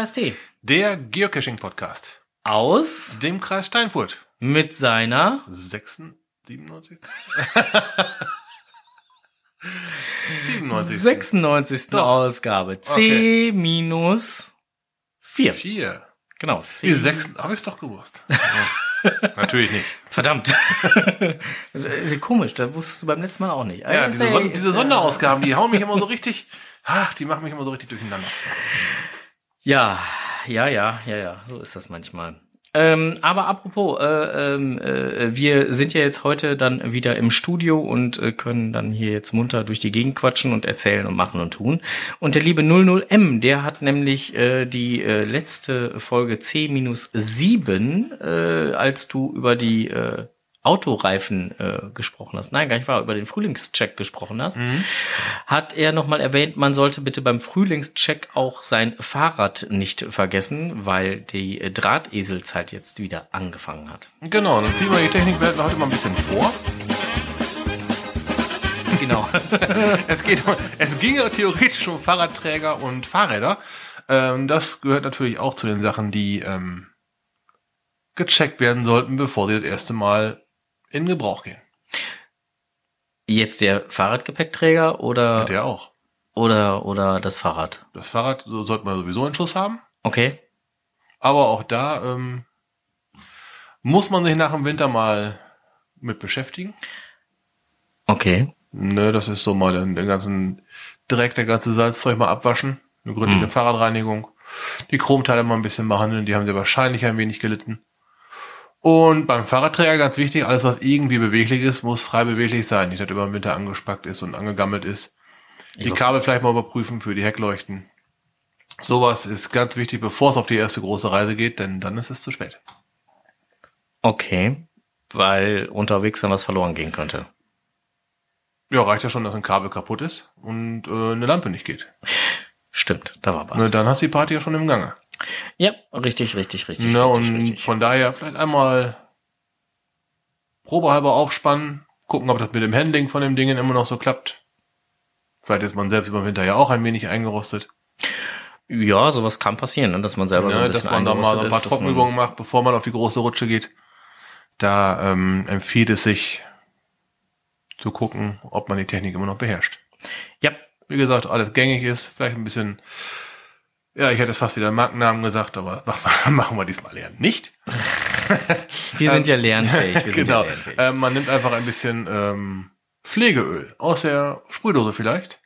KST. Der Geocaching-Podcast. Aus Dem Kreis Steinfurt. mit seiner 96? 97? 97. 96. Doch. Ausgabe. C minus 4. Vier. Genau. Die C. sechs habe ich doch gewusst. Ja. Natürlich nicht. Verdammt. Äh, Komisch, da wusstest du beim letzten Mal auch nicht. Ja, diese, Son diese ja- Sonderausgaben, die hauen mich immer so richtig, ach, die machen mich immer so richtig durcheinander. Ja, ja, ja, ja, ja, so ist das manchmal. Ähm, aber apropos, äh, ähm, äh, wir sind ja jetzt heute dann wieder im Studio und äh, können dann hier jetzt munter durch die Gegend quatschen und erzählen und machen und tun. Und der liebe 00M, der hat nämlich äh, die äh, letzte Folge C-7, äh, als du über die Autoreifen äh, gesprochen hast, nein, gar nicht wahr, über den Frühlingscheck gesprochen hast, hat er nochmal erwähnt, man sollte bitte beim Frühlingscheck auch sein Fahrrad nicht vergessen, weil die Drahteselzeit jetzt wieder angefangen hat. Genau, dann ziehen wir die Technikwelt heute mal ein bisschen vor. Genau. Es geht, es ging ja theoretisch um Fahrradträger und Fahrräder. Ähm, das gehört natürlich auch zu den Sachen, die ähm, gecheckt werden sollten, bevor sie das erste Mal in Gebrauch gehen. Jetzt der Fahrradgepäckträger oder, Der auch. oder, oder das Fahrrad? Das Fahrrad so sollte man sowieso in Schuss haben. Okay. Aber auch da ähm, muss man sich nach dem Winter mal mit beschäftigen. Okay. Ne, das ist so mal den, den ganzen Dreck, der ganze Salzzeug mal abwaschen. Eine gründliche Hm. Fahrradreinigung. Die Chromteile mal ein bisschen behandeln, die haben sie wahrscheinlich ein wenig gelitten. Und beim Fahrradträger ganz wichtig, alles was irgendwie beweglich ist, muss frei beweglich sein. Nicht, dass über den Winter angespackt ist und angegammelt ist. Die Ja. Kabel vielleicht mal überprüfen für die Heckleuchten. Sowas ist ganz wichtig, bevor es auf die erste große Reise geht, denn dann ist es zu spät. Okay. Weil unterwegs dann was verloren gehen könnte. Ja, reicht ja schon, dass ein Kabel kaputt ist und äh, eine Lampe nicht geht. Stimmt, da war was. Ne, dann hast du die Party ja schon im Gange. Ja, richtig, richtig, richtig, Ne, richtig, und richtig. von daher vielleicht einmal probehalber aufspannen, gucken, ob das mit dem Handling von dem Dingen immer noch so klappt. Vielleicht ist man selbst über den Winter ja auch ein wenig eingerostet. Ja, sowas kann passieren, ne? dass man selber so ein Ne, bisschen dass man da mal so ein paar ist, Trockenübungen macht, bevor man auf die große Rutsche geht. Da ähm, empfiehlt es sich zu gucken, ob man die Technik immer noch beherrscht. Ja, Wie gesagt, alles gängig ist, vielleicht ein bisschen, ja, ich hätte es fast wieder Markennamen gesagt, aber machen wir diesmal eher nicht. wir sind ja lernfähig. Wir sind genau. ja lernfähig. Ähm, man nimmt einfach ein bisschen ähm, Pflegeöl aus der Sprühdose vielleicht.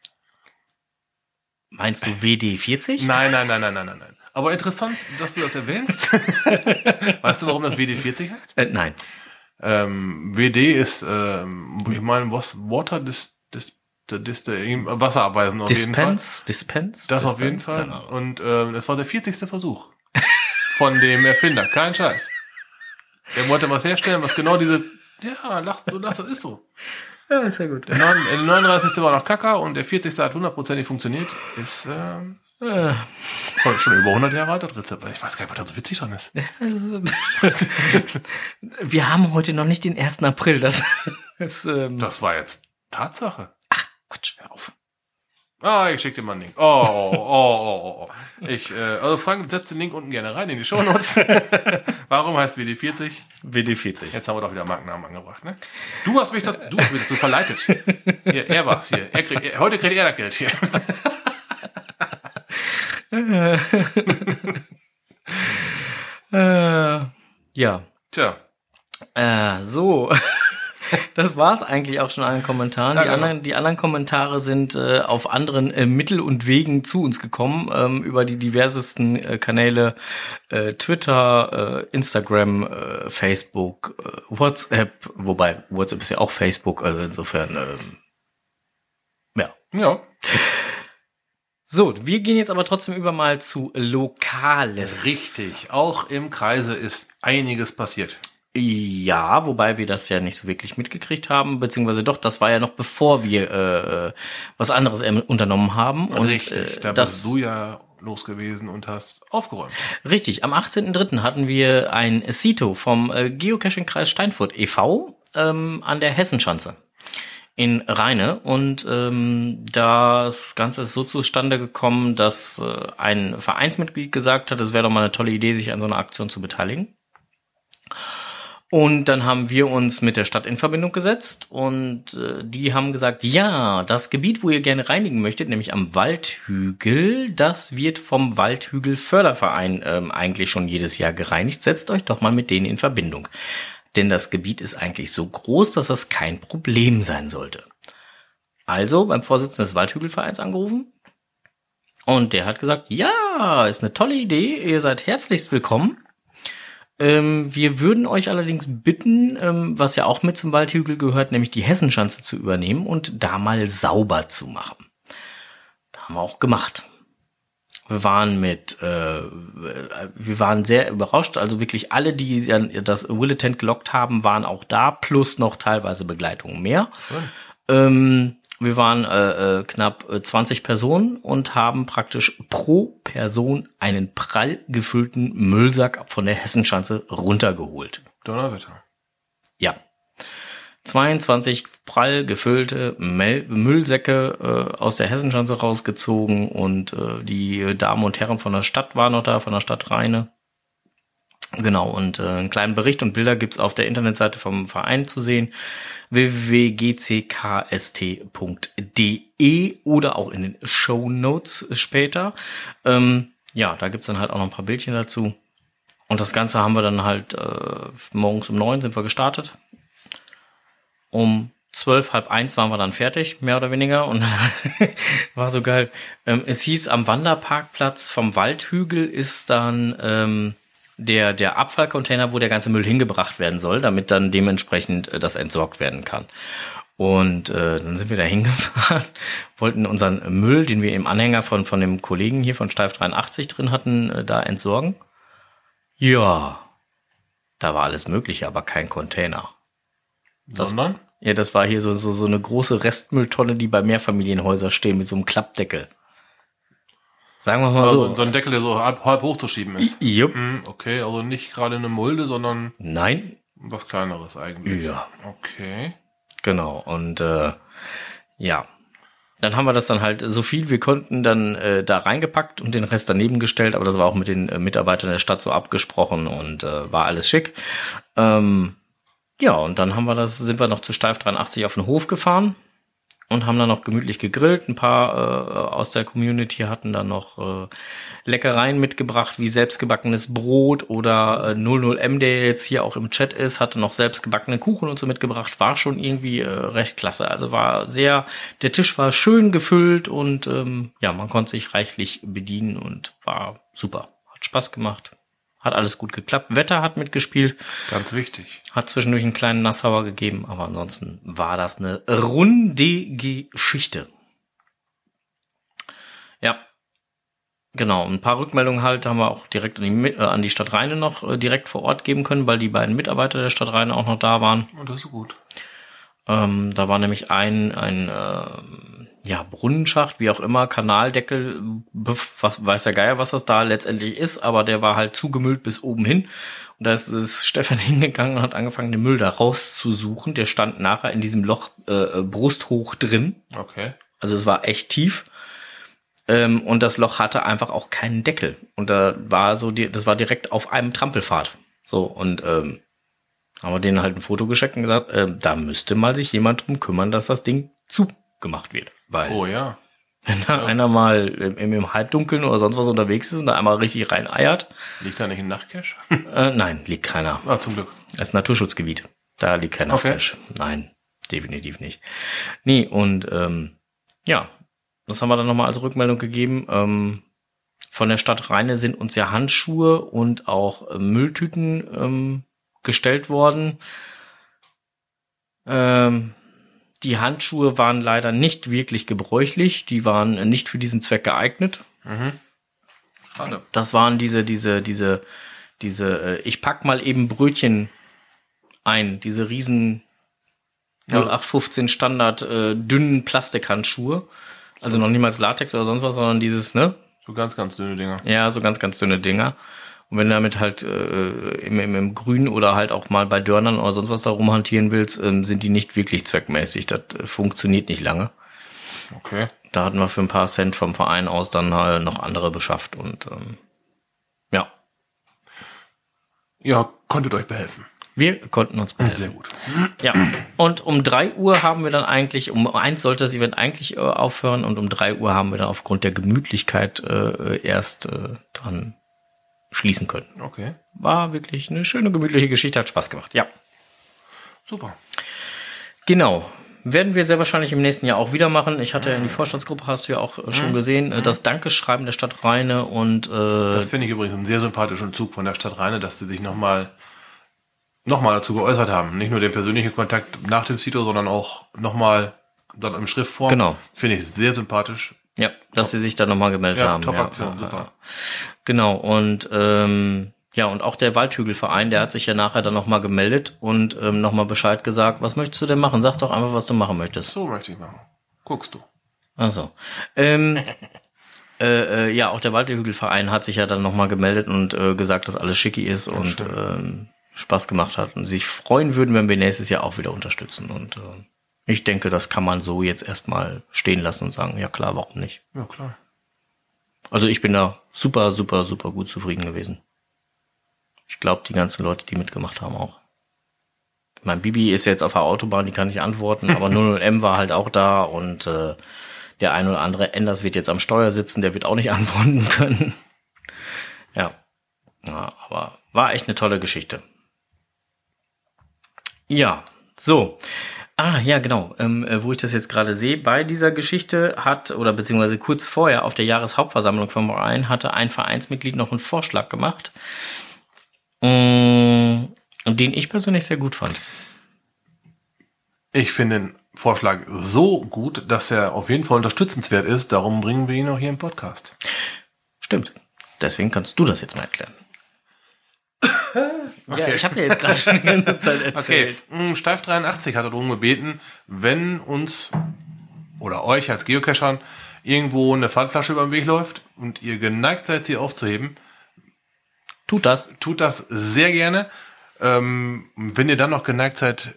Meinst du WD40? Nein, nein, nein, nein, nein, nein, nein. Aber interessant, dass du das erwähnst. weißt du, warum das WD-40 heißt? Äh, nein. Ähm, WD ist, ähm, ich meine, was Water dis, dis, dis, dis, Wasserabweisen auf jeden Fall. Dispense? Dispense? Das auf Dispense? jeden Fall. Ahnung. Und ähm, das war der 40. Versuch von dem Erfinder. Kein Scheiß. Der wollte was herstellen, was genau diese. Ja, lach, du lachst, das ist so. Ja, ist ja gut. Der, neun- äh, der 39. war noch Kacker und der 40. hat hundertprozentig funktioniert. Ist ähm, Äh, schon schon über 100 Jahre alt, das Rezept. Ich weiß gar nicht, was da so witzig dran ist. also, wir haben heute noch nicht den 1. April. Das ist. Ähm, Das war jetzt Tatsache. Ah, ich schick dir mal einen Link. Oh, oh, oh, oh, oh. Ich, äh, also Frank, setz den Link unten gerne rein in die Shownotes. Warum heißt WD40? WD40. Jetzt haben wir doch wieder Markennamen angebracht, ne? Du hast mich, das, du hast mich dazu verleitet. Hier, er war's hier. Er kriegt, er, heute kriegt er das Geld hier. Äh, ja. Tja, Äh, so. Das war's eigentlich auch schon an den Kommentaren. Ja, die, genau. anderen, die anderen Kommentare sind äh, auf anderen äh, Mittel und Wegen zu uns gekommen, ähm, über die diversesten äh, Kanäle äh, Twitter, äh, Instagram, äh, Facebook, äh, WhatsApp, wobei WhatsApp ist ja auch Facebook, also insofern, ähm, ja. ja. So, wir gehen jetzt aber trotzdem über mal zu Lokales. Richtig. Auch im Kreise ist einiges passiert. Ja, wobei wir das ja nicht so wirklich mitgekriegt haben, beziehungsweise doch, das war ja noch bevor wir äh, was anderes unternommen haben. Und, Richtig. äh, Da das, bist du ja los gewesen und hast aufgeräumt. Richtig, am 18.03. hatten wir ein Sito vom äh, Geocaching-Kreis Steinfurt e.V. Ähm, an der Hessenschanze. in Rheine und ähm, das Ganze ist so zustande gekommen, dass äh, ein Vereinsmitglied gesagt hat, es wäre doch mal eine tolle Idee, sich an so einer Aktion zu beteiligen. Und dann haben wir uns mit der Stadt in Verbindung gesetzt und äh, die haben gesagt, ja, das Gebiet, wo ihr gerne reinigen möchtet, nämlich am Waldhügel, das wird vom Waldhügel Förderverein ähm, eigentlich schon jedes Jahr gereinigt. Setzt euch doch mal mit denen in Verbindung. Denn das Gebiet ist eigentlich so groß, dass das kein Problem sein sollte. Also beim Vorsitzenden des Waldhügelvereins angerufen. Und der hat gesagt, ja, ist eine tolle Idee, ihr seid herzlichst willkommen. Ähm, wir würden euch allerdings bitten, ähm, was ja auch mit zum Waldhügel gehört, nämlich die Hessenschanze zu übernehmen und da mal sauber zu machen. Da haben wir auch gemacht. Wir waren mit, äh, wir waren sehr überrascht. Also wirklich alle, die das Willetent gelockt haben, waren auch da, plus noch teilweise Begleitungen mehr. Ähm, wir waren äh, äh, knapp 20 äh, Personen und haben praktisch pro Person einen prall gefüllten Müllsack von der Hessenschanze runtergeholt. Donnerwetter. Ja. 22 prall gefüllte Müllsäcke äh, aus der Hessenschanze rausgezogen und äh, die Damen und Herren von der Stadt waren noch da, von der Stadt Rheine. Genau, und äh, einen kleinen Bericht und Bilder gibt's auf der Internetseite vom Verein zu sehen, www.gckst.de oder auch in den Show Notes später. Ähm, ja, da gibt's dann halt auch noch ein paar Bildchen dazu. Und das Ganze haben wir dann halt äh, morgens um neun sind wir gestartet. Um zwölf, halb eins waren wir dann fertig, mehr oder weniger. Und war so geil. Ähm, es hieß, am Wanderparkplatz vom Waldhügel ist dann... Ähm, der, der Abfallcontainer, wo der ganze Müll hingebracht werden soll, damit dann dementsprechend äh, das entsorgt werden kann. Und äh, dann sind wir da hingefahren, wollten unseren Müll, den wir im Anhänger von, von dem Kollegen hier von Steif 83 drin hatten, äh, da entsorgen. Ja, da war alles Mögliche, aber kein Container. Das, Sondern? Ja, das war hier so, so, so eine große Restmülltonne, die bei Mehrfamilienhäusern stehen mit so einem Klappdeckel. Sagen wir mal also, so. So ein Deckel, der so halb, halb hochzuschieben ist. Jupp. Hm, okay, also nicht gerade eine Mulde, sondern. Nein. Was kleineres eigentlich. Ja. Okay. Genau. Und äh, ja. Dann haben wir das dann halt so viel wir konnten dann äh, da reingepackt und den Rest daneben gestellt, aber das war auch mit den äh, Mitarbeitern der Stadt so abgesprochen und äh, war alles schick. Ähm, ja, und dann haben wir das, sind wir noch zu Steif 83 auf den Hof gefahren und haben dann noch gemütlich gegrillt. Ein paar äh, aus der Community hatten dann noch äh, Leckereien mitgebracht, wie selbstgebackenes Brot oder äh, 00M, der jetzt hier auch im Chat ist, hatte noch selbstgebackene Kuchen und so mitgebracht. War schon irgendwie äh, recht klasse. Also war sehr, der Tisch war schön gefüllt und ähm, ja, man konnte sich reichlich bedienen und war super. Hat Spaß gemacht. Hat alles gut geklappt. Wetter hat mitgespielt. Ganz wichtig. Hat zwischendurch einen kleinen Nassauer gegeben, aber ansonsten war das eine runde Geschichte. Ja. Genau, ein paar Rückmeldungen halt haben wir auch direkt an die, äh, an die Stadt Rheine noch äh, direkt vor Ort geben können, weil die beiden Mitarbeiter der Stadt Rheine auch noch da waren. Oh, das ist gut. Ähm, da war nämlich ein, ein äh, ja, Brunnenschacht, wie auch immer, Kanaldeckel, was, weiß der Geier, was das da letztendlich ist, aber der war halt zugemüllt bis oben hin. Und da ist, ist Stefan hingegangen und hat angefangen, den Müll da rauszusuchen. Der stand nachher in diesem Loch äh, brusthoch drin. Okay. Also es war echt tief. Ähm, und das Loch hatte einfach auch keinen Deckel. Und da war so, die, das war direkt auf einem Trampelpfad. So, und ähm, haben wir denen halt ein Foto geschickt und gesagt, äh, da müsste mal sich jemand drum kümmern, dass das Ding zugemacht wird. Weil oh ja. Wenn da ja. einer mal im, im, Halbdunkeln oder sonst was unterwegs ist und da einmal richtig rein eiert. Liegt da nicht ein Nachtcash? Äh, nein, liegt keiner. Ah, zum Glück. Das ist Naturschutzgebiet. Da liegt kein Nachtcash. Okay. Nein, definitiv nicht. Nee, und ähm, ja, das haben wir dann nochmal als Rückmeldung gegeben. Ähm, von der Stadt Rheine sind uns ja Handschuhe und auch äh, Mülltüten ähm, gestellt worden. Ähm, die Handschuhe waren leider nicht wirklich gebräuchlich. Die waren nicht für diesen Zweck geeignet. Mhm. Schade. Das waren diese, diese, diese, diese, äh, ich pack mal eben Brötchen ein, diese riesen ja. 0815 Standard äh, dünnen Plastikhandschuhe. Also noch niemals Latex oder sonst was, sondern dieses, ne? So ganz, ganz dünne Dinger. Ja, so ganz, ganz dünne Dinger Und wenn du damit halt äh, im, im, im Grün oder halt auch mal bei Dörnern oder sonst was da rumhantieren willst, ähm, sind die nicht wirklich zweckmäßig. Das äh, funktioniert nicht lange. Okay. Da hatten wir für ein paar Cent vom Verein aus dann halt noch andere beschafft und ähm, ja, Ja, konntet euch behelfen. wir konnten uns behelfen. Sehr gut. Ja, und um drei Uhr haben wir dann eigentlich, um eins sollte das Event eigentlich äh, aufhören und um drei Uhr haben wir dann aufgrund der Gemütlichkeit äh, erst äh, dran schließen können. Okay. War wirklich eine schöne, gemütliche Geschichte, hat Spaß gemacht. Ja, Super. genau. Werden wir sehr wahrscheinlich im nächsten Jahr auch wieder machen. Ich hatte ja in die Vorstandsgruppe, hast du ja auch äh, schon gesehen, äh, das Dankeschreiben der Stadt Rheine und äh, Das finde ich übrigens einen sehr sympathischen Zug von der Stadt Rheine, dass sie sich nochmal noch mal dazu geäußert haben. Nicht nur den persönlichen Kontakt nach dem Cito, sondern auch nochmal dann im Schriftform. Genau. Finde ich sehr sympathisch. ja, dass sie sich da nochmal gemeldet Ja, haben. Top-Aktion, ja, super. Ja. Genau, und ähm, ja, und auch der Waldhügelverein, der hat sich ja nachher dann nochmal gemeldet und ähm, nochmal Bescheid gesagt, was möchtest du denn machen? Sag doch einfach, was du machen möchtest. So möchte ich machen. Guckst du. Also. Ähm, äh, äh, ja, auch der Waldhügelverein hat sich ja dann nochmal gemeldet und äh, gesagt, dass alles schicki ist und ähm, Spaß gemacht hat und sich freuen würden, wenn wir nächstes Jahr auch wieder unterstützen. Und äh, ich denke, das kann man so jetzt erstmal stehen lassen und sagen, ja klar, warum nicht? Ja, klar. Also ich bin da super, super, super gut zufrieden gewesen. Ich glaube, die ganzen Leute, die mitgemacht haben, auch. Mein Bibi ist jetzt auf der Autobahn, die kann nicht antworten, aber 00M war halt auch da und äh, der ein oder andere Enders wird jetzt am Steuer sitzen, der wird auch nicht antworten können. Ja. ja, aber war echt eine tolle Geschichte. Ja, so. Ah, ja, genau. Ähm, äh, wo ich das jetzt gerade sehe, bei dieser Geschichte hat, oder beziehungsweise kurz vorher auf der Jahreshauptversammlung vom Verein hatte ein Vereinsmitglied noch einen Vorschlag gemacht, mh, den ich persönlich sehr gut fand. Ich finde den Vorschlag so gut, dass er auf jeden Fall unterstützenswert ist. Darum bringen wir ihn auch hier im Podcast. Stimmt. Deswegen kannst du das jetzt mal erklären. Ja, ich habe ja jetzt gerade schon die ganze Zeit Okay, erzählt. mm, Steif 83 hat darum gebeten, wenn uns oder euch als Geocachern irgendwo eine Pfandflasche über den Weg läuft und ihr geneigt seid, sie aufzuheben, Tut das. tut das sehr gerne. Ähm, wenn ihr dann noch geneigt seid,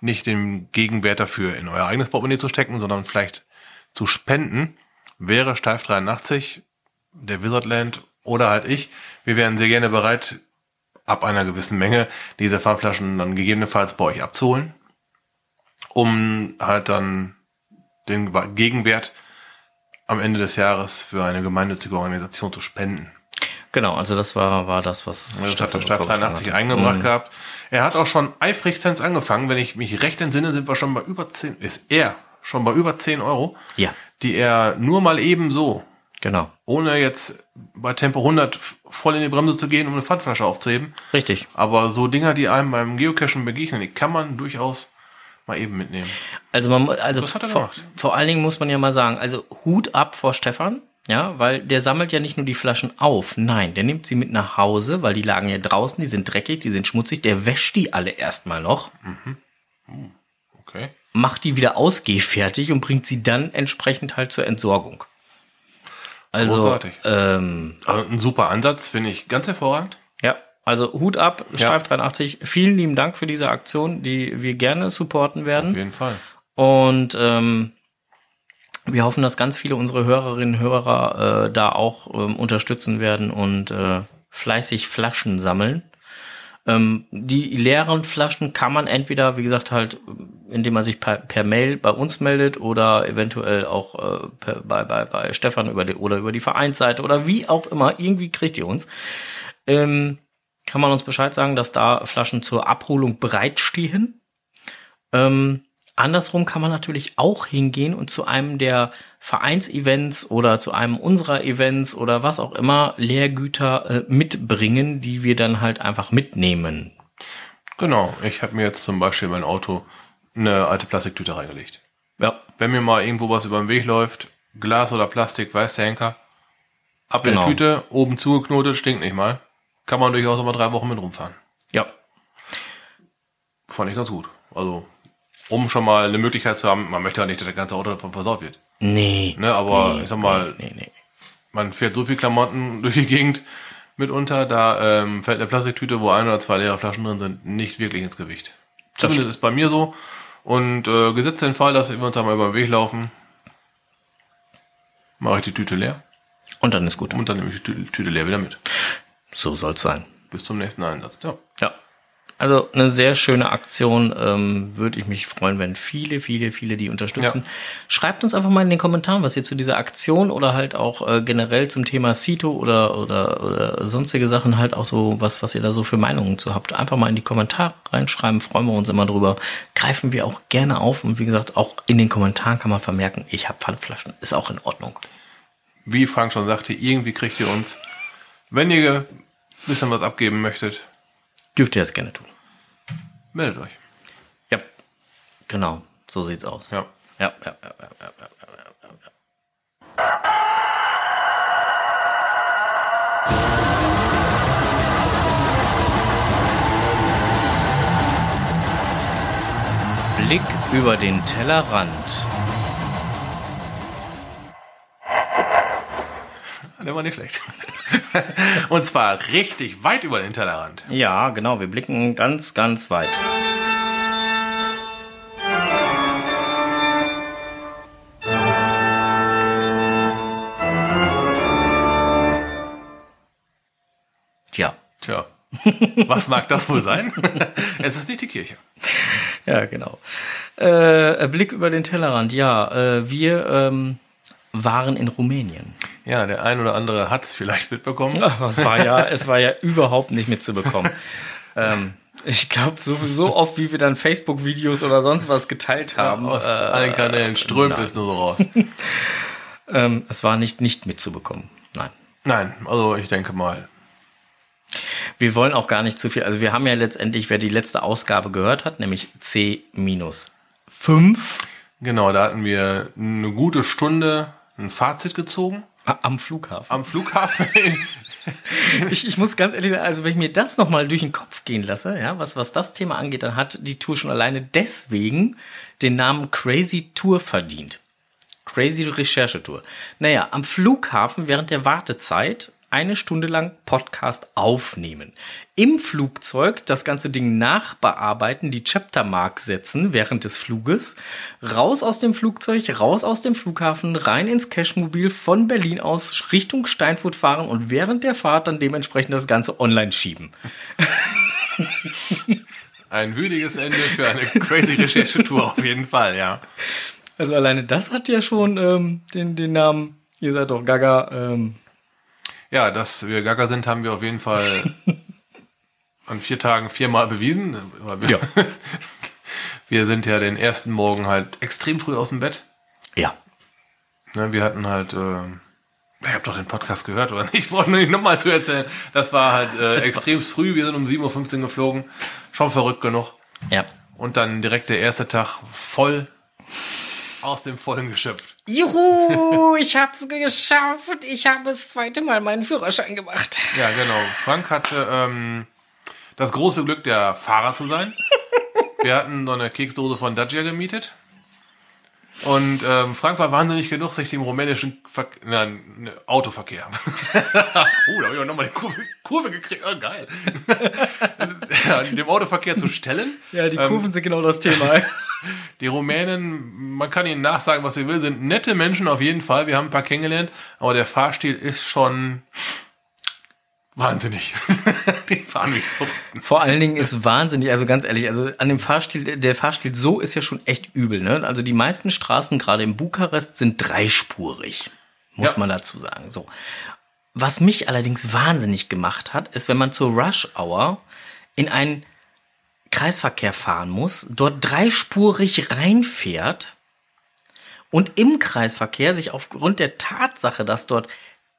nicht den Gegenwert dafür in euer eigenes Portemonnaie zu stecken, sondern vielleicht zu spenden, wäre Steif 83, der Wizardland oder halt ich, wir wären sehr gerne bereit, ab einer gewissen Menge diese Pfandflaschen dann gegebenenfalls bei euch abzuholen, um halt dann den Gegenwert am Ende des Jahres für eine gemeinnützige Organisation zu spenden. Genau, also das war, war das, was Das hat der Stadt vorgeschlagen 83 hatte. eingebracht Mhm. gehabt. Er hat auch schon eifrigstens angefangen. Wenn ich mich recht entsinne, sind wir schon bei über 10, ist er schon bei über 10 Euro, Ja, die er nur mal eben so, genau. ohne jetzt bei Tempo 100 voll in die Bremse zu gehen, um eine Pfandflasche aufzuheben. Richtig. Aber so Dinger, die einem beim Geocachen begegnen, die kann man durchaus mal eben mitnehmen. Also man, also Das hat er vor, gemacht. vor allen Dingen muss man ja mal sagen, also Hut ab vor Stefan, ja, weil der sammelt ja nicht nur die Flaschen auf, nein, der nimmt sie mit nach Hause, weil die lagen ja draußen, die sind dreckig, die sind schmutzig, der wäscht die alle erstmal noch, Okay. macht die wieder ausgehfertig und bringt sie dann entsprechend halt zur Entsorgung. Also, Großartig. ähm, Also ein super Ansatz, finde ich ganz hervorragend. ja, also Hut ab, Streif 83, vielen lieben Dank für diese Aktion, die wir gerne supporten werden. Auf jeden Fall. Und ähm, wir hoffen, dass ganz viele unserer Hörerinnen und Hörer äh, da auch ähm, unterstützen werden und äh, fleißig Flaschen sammeln. Ähm, die leeren Flaschen kann man entweder, wie gesagt, halt, indem man sich per, per Mail bei uns meldet oder eventuell auch äh, per, bei, bei, bei Stefan über die, oder über die Vereinsseite oder wie auch immer, irgendwie kriegt ihr uns. Ähm, kann man uns Bescheid sagen, dass da Flaschen zur Abholung bereitstehen. Ähm, andersrum kann man natürlich auch hingehen und zu einem der Vereinsevents oder zu einem unserer Events oder was auch immer Leergüter äh, mitbringen, die wir dann halt einfach mitnehmen. Genau. Ich habe mir jetzt zum Beispiel in mein Auto eine alte Plastiktüte reingelegt. Ja, wenn mir mal irgendwo was über den Weg läuft, Glas oder Plastik, weiß der Henker, ab in Genau. die Tüte, oben zugeknotet, stinkt nicht mal. Kann man durchaus mal drei Wochen mit rumfahren. ja, Fand ich ganz gut. Also, um schon mal eine Möglichkeit zu haben, man möchte ja nicht, dass das ganze Auto davon versaut wird. nee. Ne, aber nee, ich sag mal, nee, nee. man fährt so viel Klamotten durch die Gegend, mitunter. Da ähm, fällt eine Plastiktüte, wo ein oder zwei leere Flaschen drin sind, nicht wirklich ins Gewicht. Zumindest ist bei mir so. Und äh, gesetzt den Fall, dass wir uns einmal über den Weg laufen, mache ich die Tüte leer Und dann ist gut. und dann nehme ich die Tü- Tüte leer wieder mit. So soll's sein. Bis zum nächsten Einsatz. Ja. Ja. Also eine sehr schöne Aktion. Ähm, Würde ich mich freuen, wenn viele, viele, viele die unterstützen. Ja. Schreibt uns einfach mal in den Kommentaren, was ihr zu dieser Aktion oder halt auch äh, generell zum Thema Cito oder, oder, oder sonstige Sachen halt auch so, was, was ihr da so für Meinungen zu habt. Einfach mal in die Kommentare reinschreiben, freuen wir uns immer drüber. Greifen wir auch gerne auf. Und wie gesagt, auch in den Kommentaren kann man vermerken, ich habe Pfandflaschen. Ist auch in Ordnung. Wie Frank schon sagte, irgendwie kriegt ihr uns. Wenn ihr ein bisschen was abgeben möchtet, Dürft ihr das gerne tun. meldet euch. Ja, genau. So sieht's aus. Ja. Ja, ja, ja, ja, ja, ja, ja, ja. Blick über den Tellerrand. Der war nicht schlecht. Und zwar richtig weit über den Tellerrand. Ja, genau, wir blicken ganz, ganz weit. Tja, Tja, was mag das wohl sein? es ist nicht die Kirche. ja, genau. Äh, Blick über den Tellerrand, ja, äh, wir ähm, waren in Rumänien. Ja, der ein oder andere hat es vielleicht mitbekommen. Ach, es war ja, es war ja überhaupt nicht mitzubekommen. ähm, ich glaube, so, so oft, wie wir dann Facebook-Videos oder sonst was geteilt haben, Aus äh, allen Kanälen strömt es nur so raus. ähm, es war nicht, nicht mitzubekommen. Nein. Nein, also ich denke mal. Wir wollen auch gar nicht zu viel. Also wir haben ja letztendlich, wer die letzte Ausgabe gehört hat, nämlich C-5. Genau, da hatten wir eine gute Stunde ein Fazit gezogen Am Flughafen. am Flughafen. Ich, ich muss ganz ehrlich sagen, also wenn ich mir das nochmal durch den Kopf gehen lasse, ja, was, was das Thema angeht, dann hat die Tour schon alleine deswegen den Namen Crazy Tour verdient. Crazy Recherche Tour. Naja, am Flughafen während der Wartezeit eine Stunde lang Podcast aufnehmen. Im Flugzeug das ganze Ding nachbearbeiten, die Chaptermark setzen während des Fluges, raus aus dem Flugzeug, raus aus dem Flughafen, rein ins Cashmobil von Berlin aus Richtung Steinfurt fahren und während der Fahrt dann dementsprechend das Ganze online schieben. Ein würdiges Ende für eine crazy Recherchetour auf jeden Fall, ja. Also alleine das hat ja schon ähm, den, den Namen, ihr seid doch Gaga, ähm, Ja, dass wir Gaga sind, haben wir auf jeden Fall an vier Tagen viermal bewiesen. Ja. wir sind ja den ersten Morgen halt extrem früh aus dem Bett. ja. Ne, wir hatten halt, äh, ich habe doch den Podcast gehört, oder nicht? Ich wollte nur nicht nochmal zu erzählen. Das war halt äh, extrem früh. Wir sind um 7.15 Uhr geflogen. Schon verrückt genug. Ja. Und dann direkt der erste Tag voll aus dem Vollen geschöpft. Juhu, ich hab's geschafft. Ich habe das zweite Mal meinen Führerschein gemacht. Ja, genau. Frank hatte ähm, das große Glück, der Fahrer zu sein. Wir hatten so eine Keksdose von Dacia gemietet. Und ähm, Frank war wahnsinnig genug, sich dem rumänischen Ver nein, ne, Autoverkehr. oh, da habe ich auch nochmal die Kurve, Kurve gekriegt. Oh, geil. ja, dem Autoverkehr zu stellen. Ja, die Ähm, Kurven sind genau das Thema. Die Rumänen, man kann ihnen nachsagen, was sie will, sind nette Menschen auf jeden Fall. Wir haben ein paar kennengelernt, aber der Fahrstil ist schon wahnsinnig. Die fahren wie verrückt. Vor allen Dingen ist wahnsinnig, also ganz ehrlich, also an dem Fahrstil, der Fahrstil so ist ja schon echt übel, ne? Also die meisten Straßen, gerade in Bukarest, sind dreispurig. Muss Ja. man dazu sagen, so. Was mich allerdings wahnsinnig gemacht hat, ist, wenn man zur Rush Hour in einen Kreisverkehr fahren muss, dort dreispurig reinfährt und im Kreisverkehr sich aufgrund der Tatsache, dass dort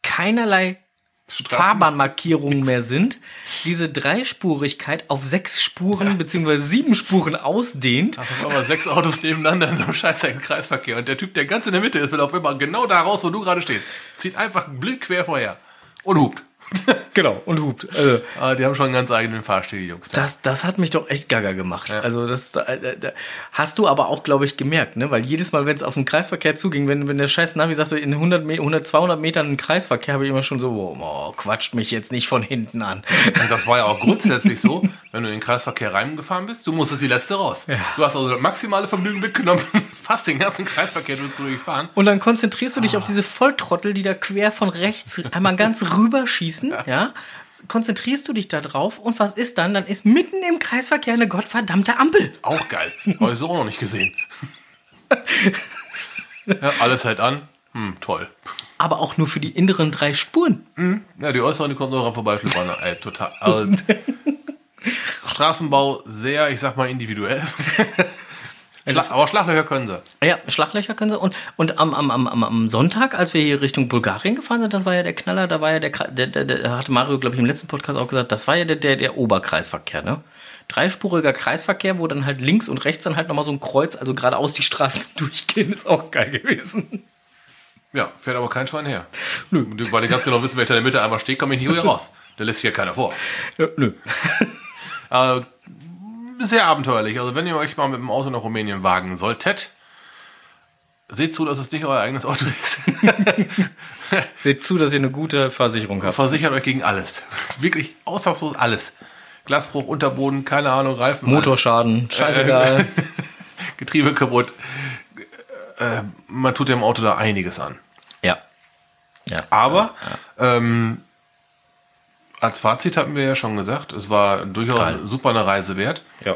keinerlei Fahrbahnmarkierungen mehr sind, diese Dreispurigkeit auf sechs Spuren beziehungsweise sieben Spuren ausdehnt. Auf einmal sechs Autos nebeneinander in so einem scheißigen Kreisverkehr. Und der Typ, der ganz in der Mitte ist, will auf einmal genau da raus, wo du gerade stehst. Zieht einfach blind quer vorher. Und hupt. Genau, und hupt. Also, Aber die haben schon einen ganz eigenen Fahrstil, die Jungs. das, das hat mich doch echt gaga gemacht. Also das äh, äh, hast du aber auch, glaube ich, gemerkt, ne? Weil jedes Mal, wenn es auf den Kreisverkehr zuging, wenn, wenn der scheiß Navi sagte, in 100, Me 100 200 Metern einen Kreisverkehr, habe ich immer schon so, oh, quatscht mich jetzt nicht von hinten an. Und das war ja auch grundsätzlich so, wenn du in den Kreisverkehr reingefahren bist, du musstest die letzte raus. Du hast also das maximale Vergnügen mitgenommen, fast den ganzen Kreisverkehr durchgefahren. Und dann konzentrierst du dich auf diese Volltrottel, die da quer von rechts einmal ganz rüberschießen, ja? Konzentrierst du dich da drauf und was ist dann? Dann ist mitten im Kreisverkehr eine gottverdammte Ampel. Auch geil. Habe ich so auch noch nicht gesehen. ja, alles hält an. Hm, toll. Aber auch nur für die inneren drei Spuren. Ja, die äußeren, die kommt noch dran vorbei. Ey, total. Also, Straßenbau sehr, ich sag mal, individuell. Schla aber Schlaglöcher können sie. Ja, Schlaglöcher können sie. Und, und am, am, am, am Sonntag, als wir hier Richtung Bulgarien gefahren sind, das war ja der Knaller, da war ja der, der, der, der hatte Mario, glaube ich, im letzten Podcast auch gesagt, das war ja der, der, der Oberkreisverkehr, ne? Dreispuriger Kreisverkehr, wo dann halt links und rechts dann halt nochmal so ein Kreuz, also geradeaus die Straßen durchgehen, ist auch geil gewesen. Ja, fährt aber kein Schwein her. Nö. Weil die ganz genau wissen, wer hinter der Mitte einmal steht, kommt nicht hier raus. Da lässt sich ja keiner vor. Nö. Äh, sehr abenteuerlich. Also wenn ihr euch mal mit dem Auto nach Rumänien wagen solltet, seht zu, dass es nicht euer eigenes Auto ist. Seht zu, dass ihr eine gute Versicherung habt. Versichert euch gegen alles. Wirklich ausnahmslos alles. Glasbruch, Unterboden, keine Ahnung, Reifen. Motorschaden, scheißegal. Getriebe kaputt. Äh, man tut dem Auto da einiges an. ja. Ja. Aber ähm, als Fazit hatten wir ja schon gesagt, es war durchaus Geil. super eine Reise wert. Ja.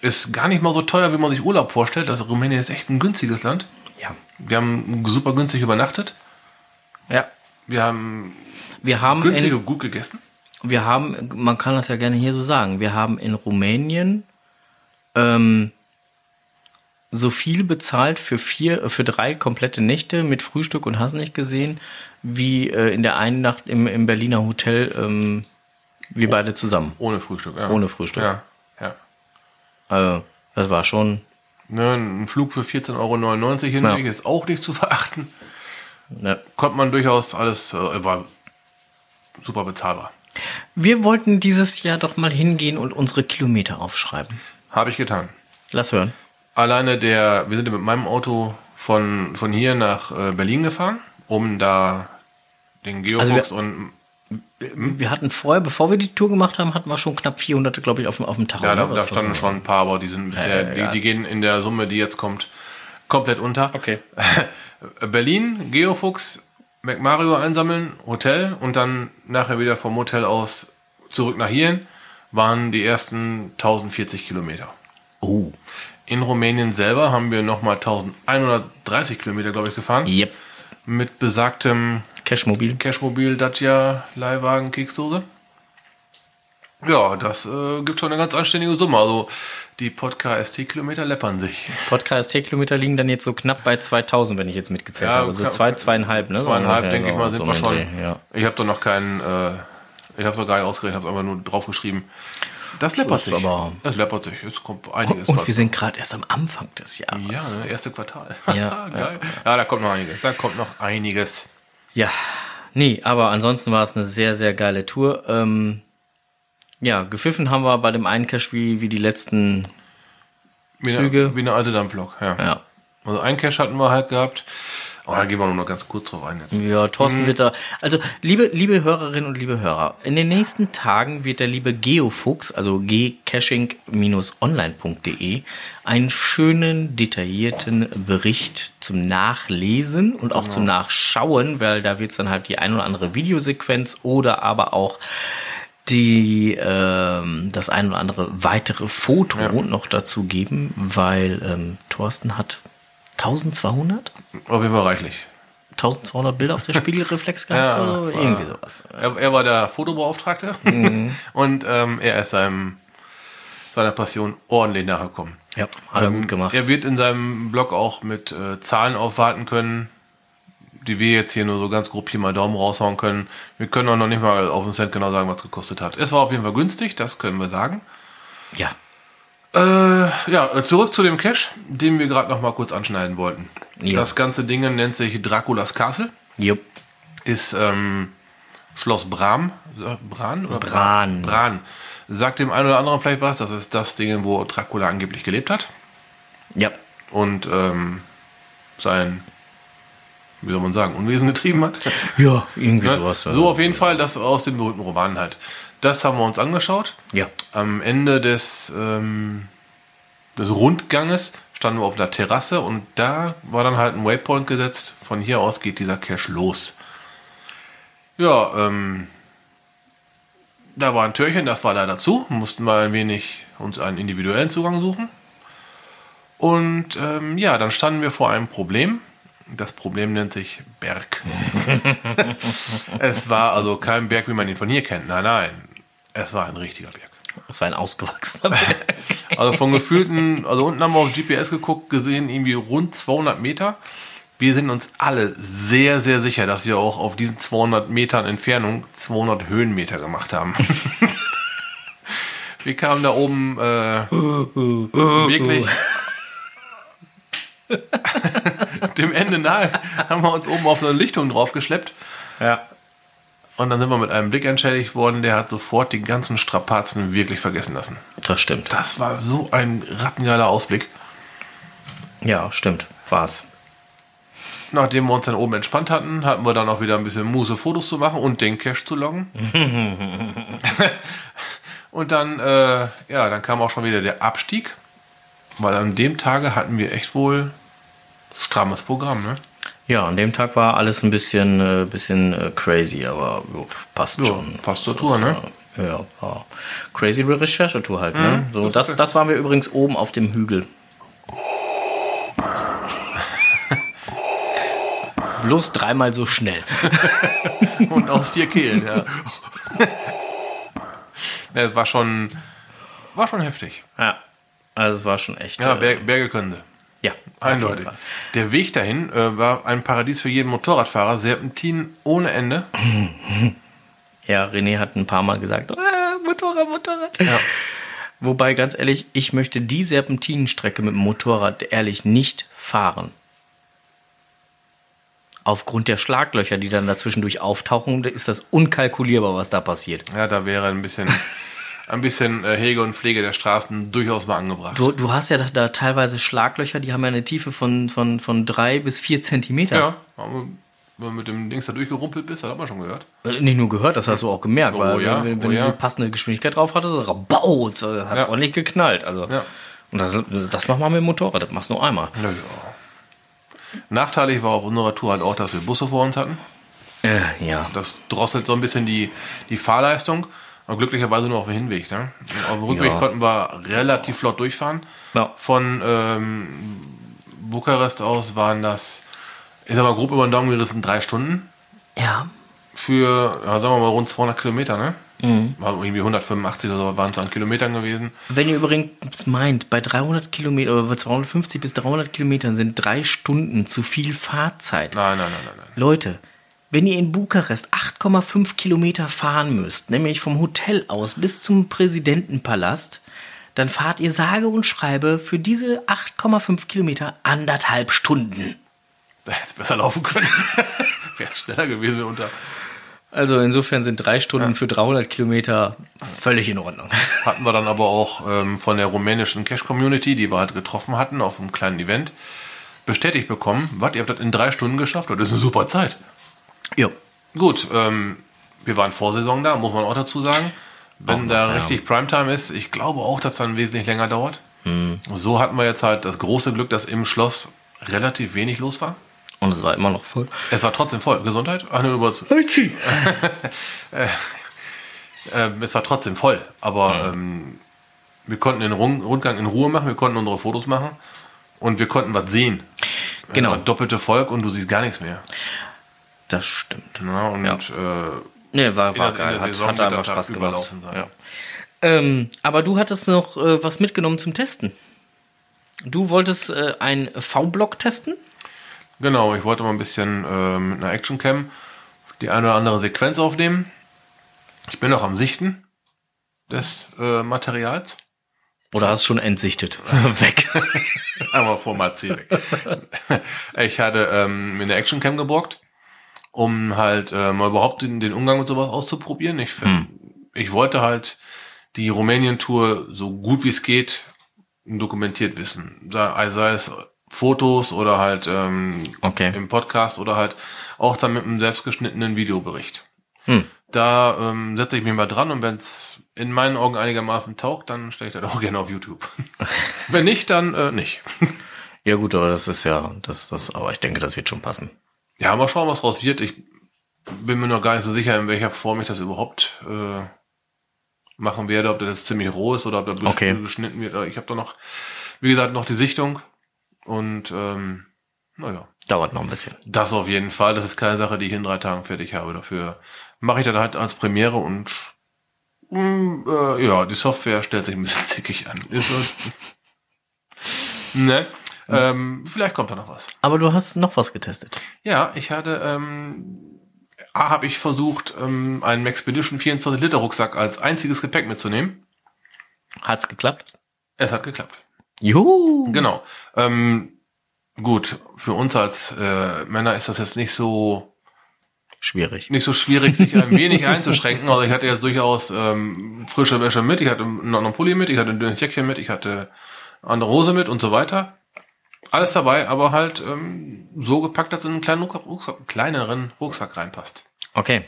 Ist gar nicht mal so teuer, wie man sich Urlaub vorstellt. Also Rumänien ist echt ein günstiges Land. Ja. Wir haben super günstig übernachtet. Ja. Wir haben Wir haben, günstig und gut gegessen. wir haben, man kann das ja gerne hier so sagen, wir haben in Rumänien ähm, so viel bezahlt für vier, für drei komplette Nächte mit Frühstück und hast nicht gesehen, wie äh, in der einen Nacht im, im Berliner Hotel ähm, wir beide zusammen. Ohne Frühstück. Ja. Ohne Frühstück. Ja, ja. Also, das war schon, Ne, ein Flug für 14,99 Euro hinweg Ja. ist auch nicht zu verachten. ne. Konnte man durchaus alles, äh, war super bezahlbar. Wir wollten dieses Jahr doch mal hingehen und unsere Kilometer aufschreiben. Habe ich getan. Lass hören. Alleine der, wir sind mit meinem Auto von, von hier nach äh, Berlin gefahren, um da den Geobox Also wir- und Wir hatten vorher, bevor wir die Tour gemacht haben, hatten wir schon knapp 400, glaube ich, auf dem, auf dem Tacho. ja, da, ne? da standen schon ein paar, aber die sind bisher, ja, ja. Die, die gehen in der Summe, die jetzt kommt, komplett unter. Okay. Berlin, Geofuchs, McMario einsammeln, Hotel und dann nachher wieder vom Hotel aus zurück nach hierhin waren die ersten 1040 Kilometer. Oh. In Rumänien selber haben wir nochmal 1130 Kilometer, glaube ich, gefahren. Yep. Mit besagtem Cashmobil. Cashmobil, Dacia, Leihwagen, Keksdose. Ja, das äh, gibt schon eine ganz anständige Summe. Also die Podcast ST-Kilometer läppern sich. Podcast T-Kilometer liegen dann jetzt so knapp bei 2000, wenn ich jetzt mitgezählt Ja, habe. So zwei, zweieinhalb, ne? Zweieinhalb, denke ich mal, sind so wir schon. Dreh, Ja. Ich habe doch noch keinen, äh, ich habe es doch gar nicht ausgerechnet, habe es einfach nur draufgeschrieben. Das läppert sich. aber- das läppert sich. Es kommt einiges. Und wir bald. sind gerade erst am Anfang des ja, Jahres. ne, erste Quartal. Ja, Geil. Ja, da kommt noch einiges. Da kommt noch einiges. Ja, nee, aber ansonsten war es eine sehr, sehr geile Tour. Ähm, ja, gepfiffen haben wir bei dem einen Cash wie, wie die letzten Wie Züge. Eine, wie eine alte Dampflok. Ja. Ja. Also ein Cash hatten wir halt gehabt. Aber da gehen wir nur noch ganz kurz drauf ein jetzt. Ja, Thorsten wird da. Also, liebe, liebe Hörerinnen und liebe Hörer, in den nächsten Tagen wird der liebe Geofuchs, also gcaching-online.de, einen schönen, detaillierten Bericht zum Nachlesen und auch zum Nachschauen, weil da wird es dann halt die ein oder andere Videosequenz oder aber auch die ähm, das ein oder andere weitere Foto noch dazu geben, weil ähm, Thorsten hat 1200 Auf jeden Fall reichlich. 1200 Bilder auf der Spiegelreflex gehabt Ja, oder irgendwie sowas. Er, er war der Fotobeauftragte und ähm, er ist seinem, seiner Passion ordentlich nachgekommen. Ja, hat er Ähm, gut gemacht. Er wird in seinem Blog auch mit äh, Zahlen aufwarten können, die wir jetzt hier nur so ganz grob hier mal Daumen raushauen können. Wir können auch noch nicht mal auf den Cent genau sagen, was es gekostet hat. Es war auf jeden Fall günstig, das können wir sagen. Ja, Äh, ja, zurück zu dem Cache, den wir gerade noch mal kurz anschneiden wollten. Ja. Das ganze Ding nennt sich Draculas Castle. jupp. Ist ähm, Schloss Bram, Bran oder Bran. Bran. Sagt dem einen oder anderen vielleicht was. Das ist das Ding, wo Dracula angeblich gelebt hat Ja. und ähm, sein, wie soll man sagen, Unwesen getrieben hat. Ja, irgendwie Ne? sowas. So auf jeden Fall, das aus den berühmten Romanen halt. Das haben wir uns angeschaut. Ja. Am Ende des, ähm, des Rundganges standen wir auf der Terrasse und da war dann halt ein Waypoint gesetzt. Von hier aus geht dieser Cache los. Ja, ähm, da war ein Türchen, das war leider zu. Mussten wir ein wenig uns einen individuellen Zugang suchen. Und ähm, ja, dann standen wir vor einem Problem. Das Problem nennt sich Berg. es war also kein Berg, wie man ihn von hier kennt. Nein, nein. Es war ein richtiger Berg. Das war ein ausgewachsener Berg. Also von gefühlten, also unten haben wir auf GPS geguckt, gesehen irgendwie rund 200 Meter. Wir sind uns alle sehr, sehr sicher, dass wir auch auf diesen 200 Metern Entfernung 200 Höhenmeter gemacht haben. wir kamen da oben äh, wirklich dem Ende nahe, haben wir uns oben auf eine Lichtung draufgeschleppt. Ja. Und dann sind wir mit einem Blick entschädigt worden, der hat sofort die ganzen Strapazen wirklich vergessen lassen. Das stimmt. Das war so ein rattengeiler Ausblick. Ja, stimmt. War's. Nachdem wir uns dann oben entspannt hatten, hatten wir dann auch wieder ein bisschen Muße, Fotos zu machen und den Cache zu loggen. und dann, äh, ja, dann kam auch schon wieder der Abstieg, weil an dem Tage hatten wir echt wohl strammes Programm, ne? Ja, an dem Tag war alles ein bisschen, äh, bisschen äh, crazy, aber jo, passt Ja, schon. passt zur Das Tour, ne? äh, Ja, war crazy Recherchetour halt, ne? So, das das, das waren wir übrigens oben auf dem Hügel. Bloß dreimal so schnell. Und aus vier Kehlen, ja. ja war schon, war schon heftig. Ja, also es war schon echt. Ja, äh, Ber Berge können sie. Eindeutig. Der Weg dahin äh, war ein Paradies für jeden Motorradfahrer. Serpentin ohne Ende. Ja, René hat ein paar Mal gesagt, ah, Motorrad, Motorrad. Ja. Wobei, ganz ehrlich, ich möchte die Serpentinenstrecke mit dem Motorrad ehrlich nicht fahren. Aufgrund der Schlaglöcher, die dann dazwischendurch auftauchen, ist das unkalkulierbar, was da passiert. Ja, da wäre ein bisschen, ein bisschen äh, Hege und Pflege der Straßen durchaus mal angebracht. Du, du hast ja da, da teilweise Schlaglöcher, die haben ja eine Tiefe von, von, von drei bis vier Zentimeter. Ja, aber wenn du mit dem Dings da durchgerumpelt bist, das hat man schon gehört. Äh, Nicht nur gehört, das hast du auch gemerkt, Oh weil ja, wenn, oh wenn du ja. die passende Geschwindigkeit drauf hattest, rabau, das hat Ja. ordentlich geknallt. Also, Ja. Und das, das macht man mit dem Motorrad, das machst du nur einmal. Nachteilig war auf unserer Tour halt auch, dass wir Busse vor uns hatten. Äh, ja. Das drosselt so ein bisschen die, die Fahrleistung. Aber glücklicherweise nur auf dem Hinweg. Ne? Auf dem Rückweg Ja. konnten wir relativ flott durchfahren. Ja. Von ähm, Bukarest aus waren das, ich sag mal, grob über den Daumen gerissen, drei Stunden. Ja. Für, ja, sagen wir mal, rund 200 Kilometer, ne? Mhm. War irgendwie 185 oder so waren es an Kilometern gewesen. Wenn ihr übrigens meint, bei 300 Kilometer oder bei 250 bis 300 Kilometern sind drei Stunden zu viel Fahrzeit. Nein, nein, nein, nein, nein. Leute, wenn ihr in Bukarest 8,5 Kilometer fahren müsst, nämlich vom Hotel aus bis zum Präsidentenpalast, dann fahrt ihr sage und schreibe für diese 8,5 Kilometer anderthalb Stunden. Da hätte es besser laufen können. Wäre es schneller gewesen unter. Also insofern sind drei Stunden für 300 Kilometer völlig in Ordnung. Hatten wir dann aber auch ähm, von der rumänischen Cash-Community, die wir halt getroffen hatten auf einem kleinen Event, bestätigt bekommen, was, ihr habt das in drei Stunden geschafft, das ist eine super Zeit. Ja. Gut, ähm, wir waren Vorsaison da, muss man auch dazu sagen. Wenn Auch da ja. richtig Primetime ist, ich glaube auch, dass dann wesentlich länger dauert. So hatten wir jetzt halt das große Glück, dass im Schloss relativ wenig los war. Und es war immer noch voll. Es war trotzdem voll. Gesundheit? Ach, ne, übers, äh, es war trotzdem voll. Aber ähm, wir konnten den Rund Rundgang in Ruhe machen, wir konnten unsere Fotos machen und wir konnten was sehen. Genau. Es war doppelte Volk und du siehst gar nichts mehr. Das stimmt. Ja, und Ja. Äh, Nee, war, war geil. Hat, hat einfach Spaß gemacht. Ja. Ähm, aber du hattest noch äh, was mitgenommen zum Testen. Du wolltest äh, ein V-Block testen? Genau, ich wollte mal ein bisschen äh, mit einer Actioncam die eine oder andere Sequenz aufnehmen. Ich bin noch am Sichten des äh, Materials. Oder hast schon entsichtet? Weg. Aber Format C weg. ich hatte ähm, mir eine Actioncam geborgt um halt äh, mal überhaupt den, den Umgang mit sowas auszuprobieren. Ich, Hm. ich wollte halt die Rumänien-Tour so gut wie es geht dokumentiert wissen. Sei, sei es Fotos oder halt ähm, Okay. im Podcast oder halt auch dann mit einem selbstgeschnittenen Videobericht. Hm. Da ähm, setze ich mich mal dran und wenn es in meinen Augen einigermaßen taugt, dann stelle ich das auch gerne auf YouTube. wenn nicht, dann äh, nicht. Ja gut, aber das ist ja, das, das, aber ich denke, das wird schon passen. Ja, mal schauen, was raus wird. Ich bin mir noch gar nicht so sicher, in welcher Form ich das überhaupt äh, machen werde, ob das ziemlich roh ist oder ob das Okay. geschnitten wird. Ich habe da noch, wie gesagt, noch die Sichtung und ähm, naja. Dauert noch ein bisschen. Das auf jeden Fall. Das ist keine Sache, die ich in drei Tagen fertig habe. Dafür mache ich das halt als Premiere und mm, äh, ja, die Software stellt sich ein bisschen zickig an. Ist ne? Ähm, vielleicht kommt da noch was. Aber du hast noch was getestet. Ja, ich hatte, ähm, A, habe ich versucht, ähm, einen Maxpedition 24 Liter Rucksack als einziges Gepäck mitzunehmen. Hat's geklappt? Es hat geklappt. Juhu! Genau. Ähm, gut, für uns als äh, Männer ist das jetzt nicht so Schwierig. nicht so schwierig, sich ein wenig einzuschränken. Also ich hatte jetzt durchaus ähm, frische Wäsche mit, ich hatte noch einen Pulli mit, ich hatte ein dünnes Jäckchen mit, ich hatte eine andere Hose mit und so weiter. Alles dabei, aber halt ähm, so gepackt, dass es in einen kleinen Rucksack, kleineren Rucksack reinpasst. Okay.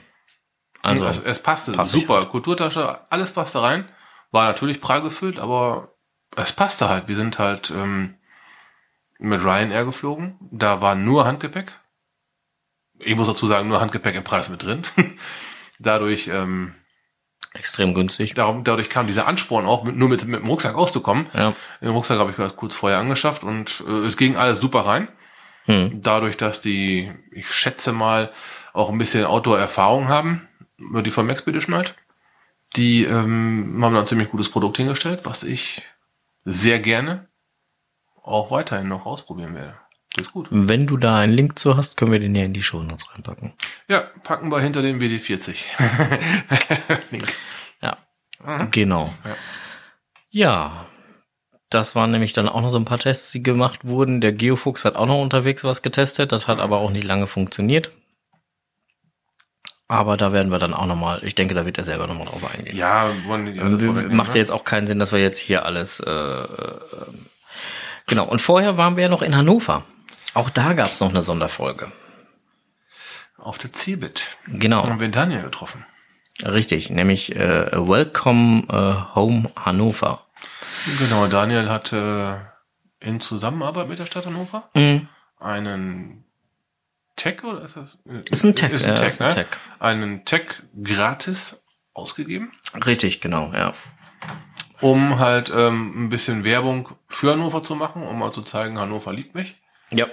Also, es, es passte super. Kulturtasche, alles passte rein. War natürlich prall gefüllt, aber es passte halt. Wir sind halt ähm, mit Ryanair geflogen. Da war nur Handgepäck. Ich muss dazu sagen, nur Handgepäck im Preis mit drin. Dadurch ähm, extrem günstig. Darum, dadurch kam dieser Ansporn auch, mit, nur mit, mit dem Rucksack auszukommen. Ja. Den Rucksack habe ich kurz vorher angeschafft und äh, es ging alles super rein. Hm. Dadurch, dass die, ich schätze mal, auch ein bisschen Outdoor-Erfahrung haben, die von Maxpedition halt. Die ähm, haben da ein ziemlich gutes Produkt hingestellt, was ich sehr gerne auch weiterhin noch ausprobieren werde. Ist gut. Wenn du da einen Link zu hast, können wir den ja in die Show Notes reinpacken. Ja, packen wir hinter dem WD40. Link. Ja. Mhm. Genau. Ja. Ja. Das waren nämlich dann auch noch so ein paar Tests, die gemacht wurden. Der Geofuchs hat auch noch unterwegs was getestet. Das hat aber auch nicht lange funktioniert. Aber da werden wir dann auch noch mal, ich denke, da wird er selber noch mal drauf eingehen. Ja, W- vorwegnehmen, Macht ja ne? jetzt auch keinen Sinn, dass wir jetzt hier alles. Äh, äh, genau. Und vorher waren wir ja noch in Hannover. Auch da gab es noch eine Sonderfolge. Auf der Cebit Genau, haben wir Daniel getroffen. richtig. Nämlich äh, Welcome äh, Home Hannover. Genau, Daniel hatte in Zusammenarbeit mit der Stadt Hannover Mhm. einen Tech oder ist das? Ist ein Tech, Ist ein ja, Tech, ist ein ne? Tech. Einen Tech gratis ausgegeben, Richtig, genau, ja. um halt ähm, ein bisschen Werbung für Hannover zu machen, um mal zu zeigen, Hannover liebt mich. Ja.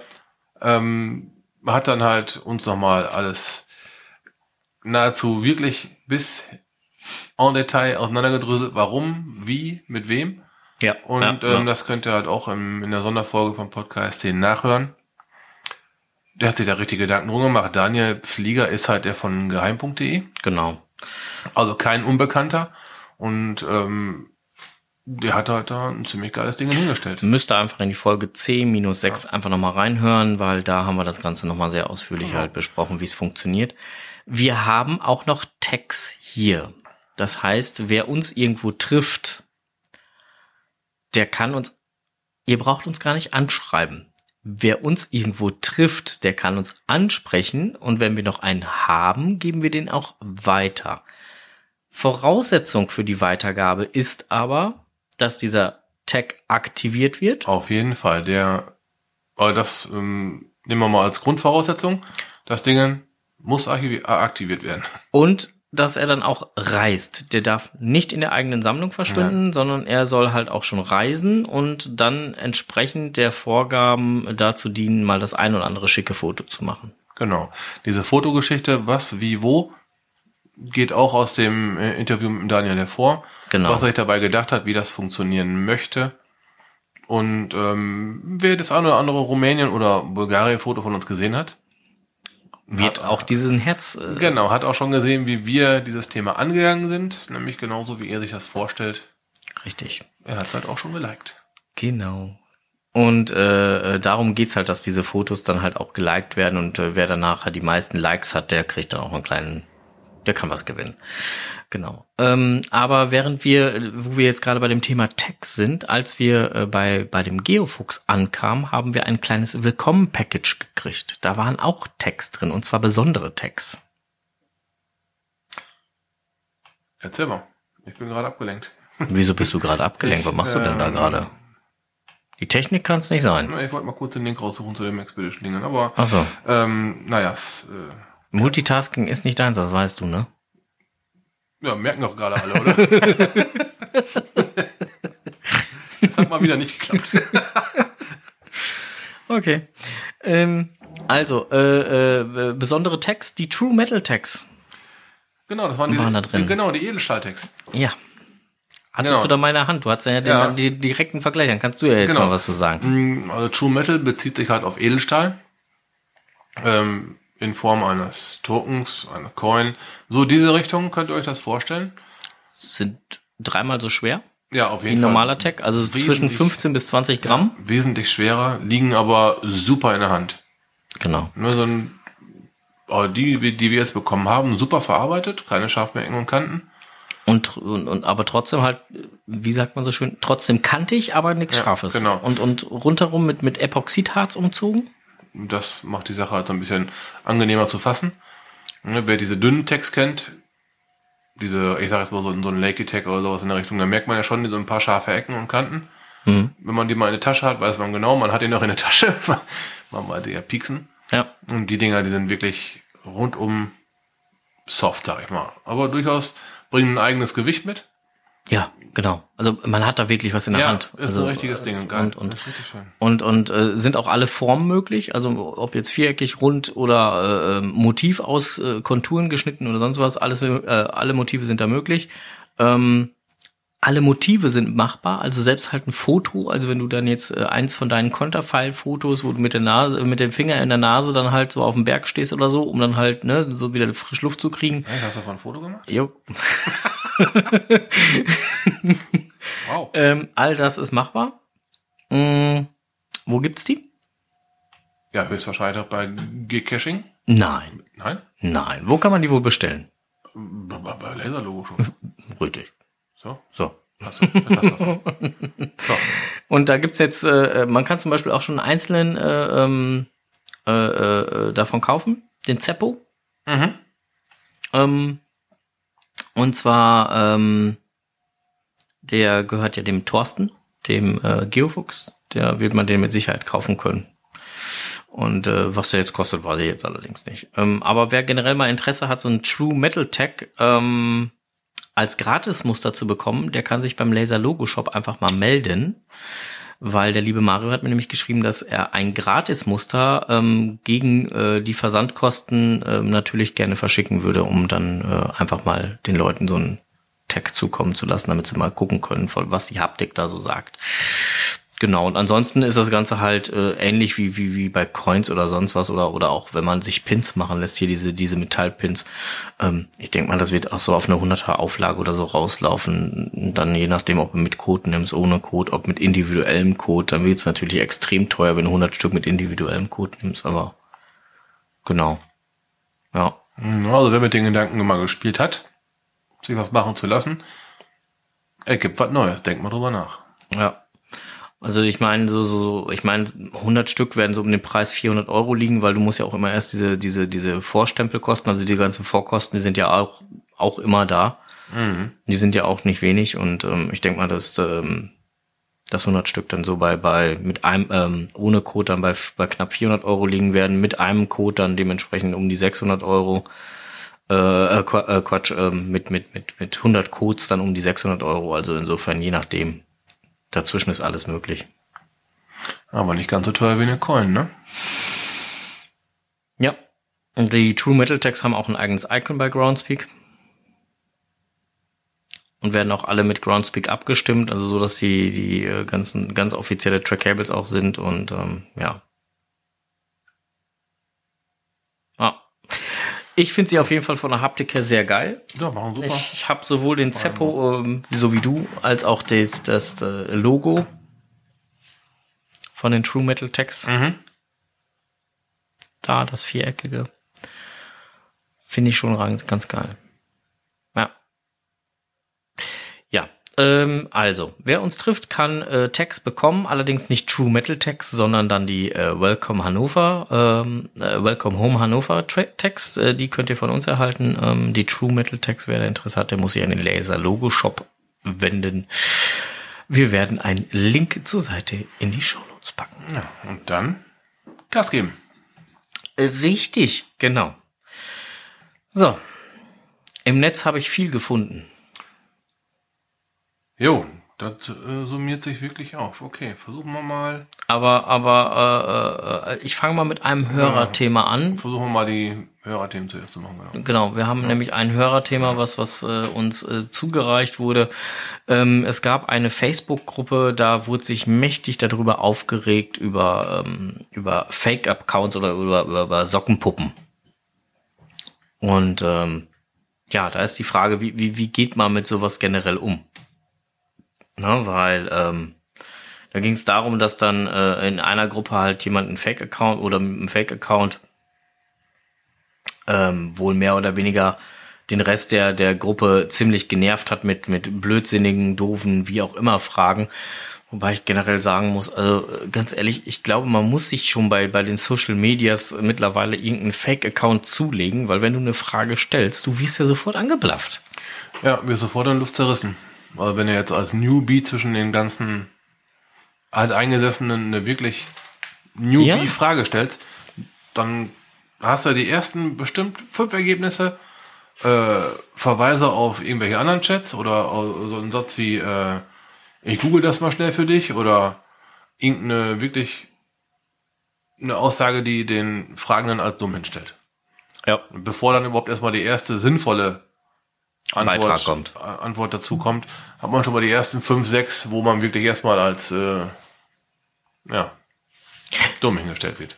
Ähm, hat dann halt uns nochmal alles nahezu wirklich bis en Detail auseinandergedröselt, warum, wie, mit wem. Ja. Und ja, ähm, ja. das könnt ihr halt auch im, in der Sonderfolge vom Podcast den nachhören. Der hat sich da richtig Gedanken drum gemacht. Daniel Flieger ist halt der von geheim.de, genau. also kein Unbekannter. Und ähm, der hat halt da ein ziemlich geiles Ding hingestellt. Müsste einfach in die Folge 10-6 einfach nochmal reinhören, weil da haben wir das Ganze nochmal sehr ausführlich Genau. halt besprochen, wie es funktioniert. Wir haben auch noch Tags hier. Das heißt, wer uns irgendwo trifft, der kann uns, ihr braucht uns gar nicht anschreiben. Wer uns irgendwo trifft, der kann uns ansprechen und wenn wir noch einen haben, geben wir den auch weiter. Voraussetzung für die Weitergabe ist aber, dass dieser Tag aktiviert wird. Auf jeden Fall. Der, aber das ähm, nehmen wir mal als Grundvoraussetzung. Das Ding muss äh, aktiviert werden. Und dass er dann auch reist. Der darf nicht in der eigenen Sammlung verschwinden, sondern er soll halt auch schon reisen und dann entsprechend der Vorgaben dazu dienen, mal das ein oder andere schicke Foto zu machen. Genau. Diese Fotogeschichte, was, wie, wo, geht auch aus dem äh, Interview mit Daniel hervor. Genau. Was er sich dabei gedacht hat, wie das funktionieren möchte. Und ähm, wer das eine oder andere Rumänien- oder Bulgarien-Foto von uns gesehen hat, Wird Hat- auch diesen Herz. Äh, genau, hat auch schon gesehen, wie wir dieses Thema angegangen sind. Nämlich genauso, wie er sich das vorstellt. richtig. Er hat es halt auch schon geliked. Genau. Und äh, äh, darum geht's halt, dass diese Fotos dann halt auch geliked werden und äh, wer danach halt die meisten Likes hat, der kriegt dann auch einen kleinen, der kann was gewinnen. Genau. Ähm, aber während wir, wo wir jetzt gerade bei dem Thema Tags sind, als wir äh, bei, bei dem Geofuchs ankamen, haben wir ein kleines Willkommen-Package gekriegt. Da waren auch Tags drin, und zwar besondere Tags. Erzähl mal. Ich bin gerade abgelenkt. Wieso bist du gerade abgelenkt? Was machst du denn da ähm, gerade? Die Technik kann es nicht sein. Ich wollte mal kurz den Link raussuchen zu dem Expedition-Dingen, aber Ach so. ähm, naja, es, äh, Multitasking ist nicht deins, das weißt du, ne? ja, merken doch gerade alle, oder? das hat mal wieder nicht geklappt. Okay. Ähm, also, äh, äh, besondere Tags, die True Metal Tags. Genau, das waren, diese, Waren da drin. Genau, die Edelstahltext. Ja. Hattest Genau. du da meine Hand? Du hattest ja den, Ja. den direkten Vergleich. Dann kannst du ja jetzt Genau. mal was zu sagen. Also True Metal bezieht sich halt auf Edelstahl. Ähm, in Form eines Tokens, einer Coin. So diese Richtung könnt ihr euch das vorstellen. Sind dreimal so schwer Ja, auf jeden ein Fall. normaler Tag. Also zwischen Wesentlich- 15 bis 20 Gramm. Wesentlich schwerer, liegen aber super in der Hand. Genau. Ne, so ein, die, die wir jetzt bekommen haben, super verarbeitet, keine scharfen Ecken und Kanten. Und, und, und aber trotzdem halt, wie sagt man so schön, trotzdem kantig, aber nichts Ja, Scharfes. genau. Und, und rundherum mit, mit Epoxidharz umzogen. Das macht die Sache halt so ein bisschen angenehmer zu fassen. Ne, wer diese dünnen Tags kennt, diese, ich sag jetzt mal so, so ein Lakey Tag oder sowas in der Richtung, da merkt man ja schon so ein paar scharfe Ecken und Kanten. Mhm. Wenn man die mal in der Tasche hat, weiß man genau, man hat ihn noch in der Tasche. man weiß ja pieksen. Ja. Und die Dinger, die sind wirklich rundum soft, sag ich mal. Aber durchaus bringen ein eigenes Gewicht mit. Ja, genau. Also man hat da wirklich was in der ja, Hand. ist also, ein richtiges Ding. äh, Geil. Und, und, und, und äh, sind auch alle Formen möglich. Also ob jetzt viereckig, rund oder äh, Motiv aus äh, Konturen geschnitten oder sonst was. Alles, äh, alle Motive sind da möglich. Ähm, alle Motive sind machbar, also selbst halt ein Foto, also wenn du dann jetzt äh, eins von deinen Konterfei-Fotos, wo du mit der Nase, mit dem Finger in der Nase dann halt so auf dem Berg stehst oder so, um dann halt, ne, so wieder frisch Luft zu kriegen. Hey, hast du davon ein Foto gemacht? Jo. Wow. Ähm, all das ist machbar. Mm, wo gibt's die? Ja, höchstwahrscheinlich auch bei Geocaching. Nein, Nein? nein. Wo kann man die wohl bestellen? Bei, bei, Laserlogo schon. Richtig. So, So. du. so. Und da gibt's jetzt, äh, man kann zum Beispiel auch schon einen einzelnen äh, ähm, äh, äh, davon kaufen, den Zeppo. Mhm. Ähm, und zwar, ähm, der gehört ja dem Thorsten, dem äh, Geofuchs. Der wird man den mit Sicherheit kaufen können. Und äh, was der jetzt kostet, weiß ich jetzt allerdings nicht. Ähm, aber wer generell mal Interesse hat, so ein True Metal Tag ähm, als Gratismuster zu bekommen, der kann sich beim Laser Logo Shop einfach mal melden. Weil der liebe Mario hat mir nämlich geschrieben, dass er ein Gratismuster ähm, gegen äh, die Versandkosten ähm, natürlich gerne verschicken würde, um dann äh, einfach mal den Leuten so einen Tag zukommen zu lassen, damit sie mal gucken können, was die Haptik da so sagt. Genau, und ansonsten ist das Ganze halt äh, ähnlich wie, wie, wie bei Coins oder sonst was oder, oder auch wenn man sich Pins machen lässt, hier diese, diese Metallpins. Ähm, ich denke mal, das wird auch so auf eine 100er Auflage oder so rauslaufen. Dann je nachdem, ob du mit Code nimmst, ohne Code, ob mit individuellem Code, dann wird es natürlich extrem teuer, wenn du 100 Stück mit individuellem Code nimmst, aber genau. Ja. Also wer mit den Gedanken mal gespielt hat, sich was machen zu lassen, ergibt was Neues. Denkt mal drüber nach. Ja. Also ich meine, so, so, ich meine, 100 Stück werden so um den Preis 400 Euro liegen, weil du musst ja auch immer erst diese, diese, diese Vorstempelkosten, also die ganzen Vorkosten, die sind ja auch, auch immer da. Die sind ja auch nicht wenig und ähm, ich denke mal, dass ähm, das 100 Stück dann so bei, bei, mit einem, ähm, ohne Code dann bei, bei knapp 400 Euro liegen werden, mit einem Code dann dementsprechend um die 600 Euro. Äh, äh, äh, Quatsch, ähm, mit, mit, mit, mit 100 Codes dann um die 600 Euro. Also insofern, je nachdem. Dazwischen ist alles möglich. Aber nicht ganz so teuer wie eine Coin, ne? Ja. Und die True Metal Tags haben auch ein eigenes Icon bei Groundspeak. Und werden auch alle mit Groundspeak abgestimmt, also so, dass die, die äh, ganzen, ganz offizielle Track-Cables auch sind und ähm, ja. Ah. Ich finde sie auf jeden Fall von der Haptik her sehr geil. Ja, machen super. Ich, ich habe sowohl den Zeppo, ähm, so wie du, als auch das, das äh, Logo von den True Metal Tags. Mhm. Da, das viereckige. Finde ich schon ganz, ganz geil. Ja. Ja. Ähm, also, wer uns trifft, kann äh, Tags bekommen, allerdings nicht True Metal Tags, sondern dann die äh, Welcome Hannover, ähm, äh, Welcome Home Hannover Tags, äh, die könnt ihr von uns erhalten. Ähm, die True Metal Tags, wer da Interesse hat, der muss sich an den Laser Logo Shop wenden. Wir werden einen Link zur Seite in die Show Notes packen. Ja, und dann Gas geben. Richtig, genau. So. Im Netz habe ich viel gefunden. Jo, das äh, summiert sich wirklich auf. Okay, versuchen wir mal. Aber, aber äh, äh, ich fange mal mit einem Hörerthema an. Versuchen wir mal die Hörerthemen zuerst zu machen. Genau. Genau, wir haben nämlich ein Hörerthema, was, was äh, uns äh, zugereicht wurde. Ähm, es gab eine Facebook-Gruppe, da wurde sich mächtig darüber aufgeregt, über, ähm, über Fake-Accounts oder über, über, über Sockenpuppen. Und ähm, ja, da ist die Frage, wie, wie, wie geht man mit sowas generell um? Na, weil ähm, da ging es darum, dass dann äh, in einer Gruppe halt jemand einen Fake-Account oder mit einem Fake-Account ähm, wohl mehr oder weniger den Rest der, der Gruppe ziemlich genervt hat mit, mit blödsinnigen, doofen, wie auch immer Fragen. Wobei ich generell sagen muss, also ganz ehrlich, ich glaube, man muss sich schon bei, bei den Social Medias mittlerweile irgendeinen Fake-Account zulegen, weil wenn du eine Frage stellst, du wirst ja sofort angeblafft. Ja, wir sofort in Luft zerrissen. Also wenn du jetzt als Newbie zwischen den ganzen alteingesessenen eine wirklich Ja. Newbie-Frage stellst, dann hast du die ersten bestimmt fünf Ergebnisse, äh, Verweise auf irgendwelche anderen Chats oder so einen Satz wie, äh, ich google das mal schnell für dich oder irgendeine wirklich eine Aussage, die den Fragenden als dumm hinstellt. Ja. Bevor dann überhaupt erstmal die erste sinnvolle Antwort, Beitrag kommt. äh, Antwort dazu kommt, hat man schon mal die ersten fünf, sechs, wo man wirklich erstmal als äh, ja, dumm hingestellt wird.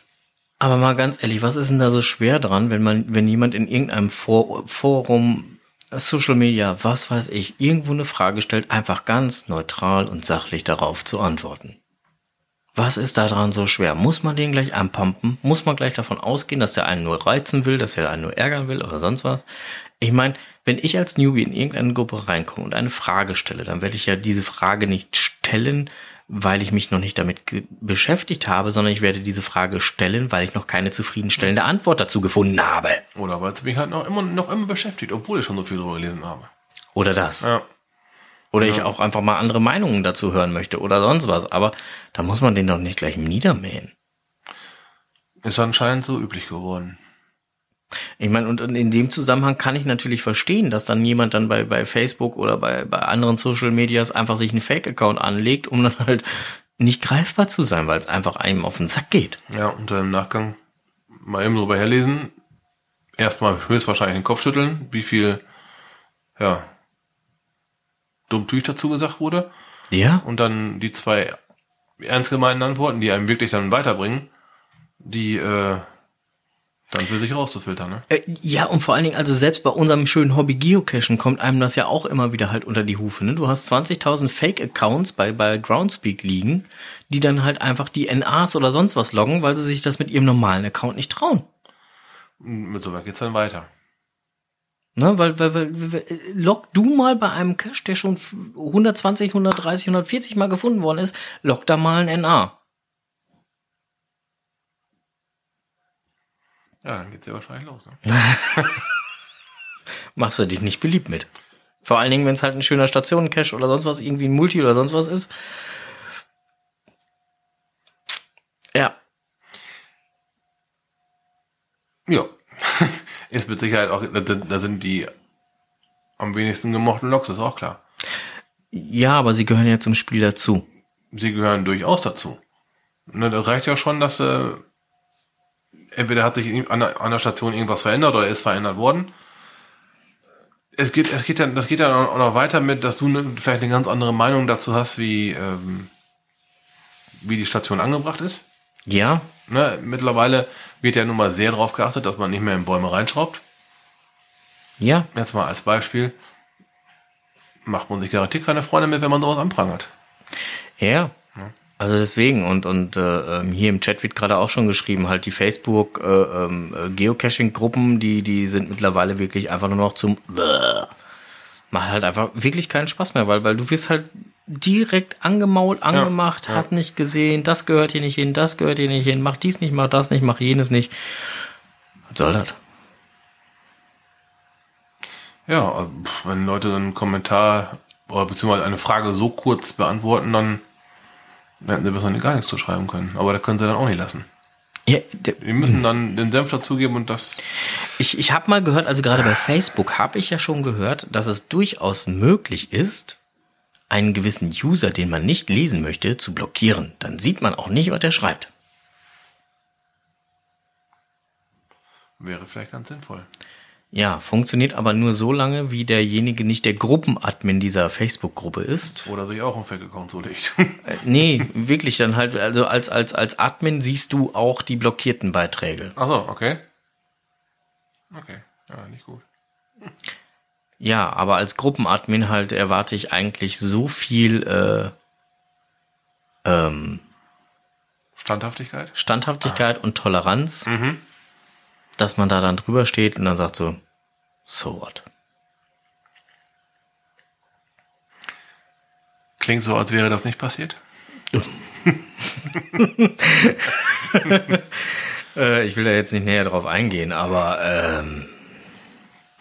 Aber mal ganz ehrlich, was ist denn da so schwer dran, wenn man, wenn jemand in irgendeinem For Forum, Social Media, was weiß ich, irgendwo eine Frage stellt, einfach ganz neutral und sachlich darauf zu antworten? Was ist da dran so schwer? Muss man den gleich anpumpen? Muss man gleich davon ausgehen, dass der einen nur reizen will, dass er einen nur ärgern will oder sonst was? Ich meine, wenn ich als Newbie in irgendeine Gruppe reinkomme und eine Frage stelle, dann werde ich ja diese Frage nicht stellen, weil ich mich noch nicht damit beschäftigt habe, sondern ich werde diese Frage stellen, weil ich noch keine zufriedenstellende Antwort dazu gefunden habe. Oder weil es mich halt noch immer, noch immer beschäftigt, obwohl ich schon so viel drüber gelesen habe. Oder das. Ja. Oder ich auch einfach mal andere Meinungen dazu hören möchte oder sonst was. Aber da muss man den doch nicht gleich niedermähen. Ist anscheinend so üblich geworden. Ich meine, und in dem Zusammenhang kann ich natürlich verstehen, dass dann jemand dann bei, bei Facebook oder bei, bei anderen Social Medias einfach sich einen Fake-Account anlegt, um dann halt nicht greifbar zu sein, weil es einfach einem auf den Sack geht. Ja, und dann im Nachgang mal eben drüber herlesen. Erstmal höchstwahrscheinlich den Kopf schütteln, wie viel, ja, Dummtüch dazu gesagt wurde. Ja? Und dann die zwei ernst gemeinten Antworten, die einem wirklich dann weiterbringen, die, äh, dann für sich rauszufiltern, ne? Äh, ja, und vor allen Dingen, also selbst bei unserem schönen Hobby Geocachen kommt einem das ja auch immer wieder halt unter die Hufe. Ne? Du hast 20.000 Fake-Accounts bei, bei Groundspeak liegen, die dann halt einfach die NAs oder sonst was loggen, weil sie sich das mit ihrem normalen Account nicht trauen. Mit sowas geht's dann weiter. Ne, weil, weil, weil, weil äh, log du mal bei einem Cache, der schon 120, 130, 140 Mal gefunden worden ist, log da mal ein NA. Ja, dann geht's ja wahrscheinlich los, ne? Machst du dich nicht beliebt mit. Vor allen Dingen, wenn es halt ein schöner Stationen-Cache oder sonst was, irgendwie ein Multi oder sonst was ist. Ja, Ja. Ist mit Sicherheit auch, da sind- die am wenigsten gemochten Loks, ist auch klar. ja, aber sie gehören ja zum Spiel dazu. Sie gehören durchaus dazu. Ne, das reicht ja schon, dass äh, entweder hat sich an der, an der Station irgendwas verändert oder ist verändert worden. Es geht, es geht dann, das geht dann auch noch weiter mit, dass du ne, vielleicht eine ganz andere Meinung dazu hast, wie, ähm, wie die Station angebracht ist. Ja, Ne, mittlerweile wird ja nun mal sehr darauf geachtet, dass man nicht mehr in Bäume reinschraubt. ja, Jetzt mal als Beispiel. Macht man sich garantiert keine Freunde mit, wenn man sowas anprangert. ja. Also deswegen und und äh, ähm, hier im Chat wird gerade auch schon geschrieben, halt die Facebook äh, ähm, äh, Geocaching-Gruppen, die die sind mittlerweile wirklich einfach nur noch zum macht halt einfach wirklich keinen Spaß mehr, weil weil du wirst halt direkt angemault, angemacht, ja. hast nicht gesehen, das gehört hier nicht hin, das gehört hier nicht hin, mach dies nicht, mach das nicht, mach jenes nicht. Was soll das? Ja, pff, wenn Leute einen Kommentar oder beziehungsweise eine Frage so kurz beantworten, dann hätten sie besser gar nichts zu schreiben können. Aber da können sie dann auch nicht lassen. Ja, Die müssen dann den Senf dazugeben und das. Ich, ich habe mal gehört, also gerade bei Facebook habe ich ja schon gehört, dass es durchaus möglich ist, einen gewissen User, den man nicht lesen möchte, zu blockieren. Dann sieht man auch nicht, was der schreibt. Wäre vielleicht ganz sinnvoll. Ja, funktioniert aber nur so lange, wie derjenige nicht der Gruppenadmin dieser Facebook-Gruppe ist. Oder sich auch einen Fake-Account zulegt. Äh, nee, wirklich dann halt, also als, als, als Admin siehst du auch die blockierten Beiträge. Achso, okay. Okay, ja, nicht gut. Ja, aber als Gruppenadmin halt erwarte ich eigentlich so viel äh, ähm, Standhaftigkeit? Standhaftigkeit und Toleranz, dass man da dann drüber steht und dann sagt so, so what? Klingt so, als wäre das nicht passiert. Äh, ich will da jetzt nicht näher drauf eingehen, aber ähm,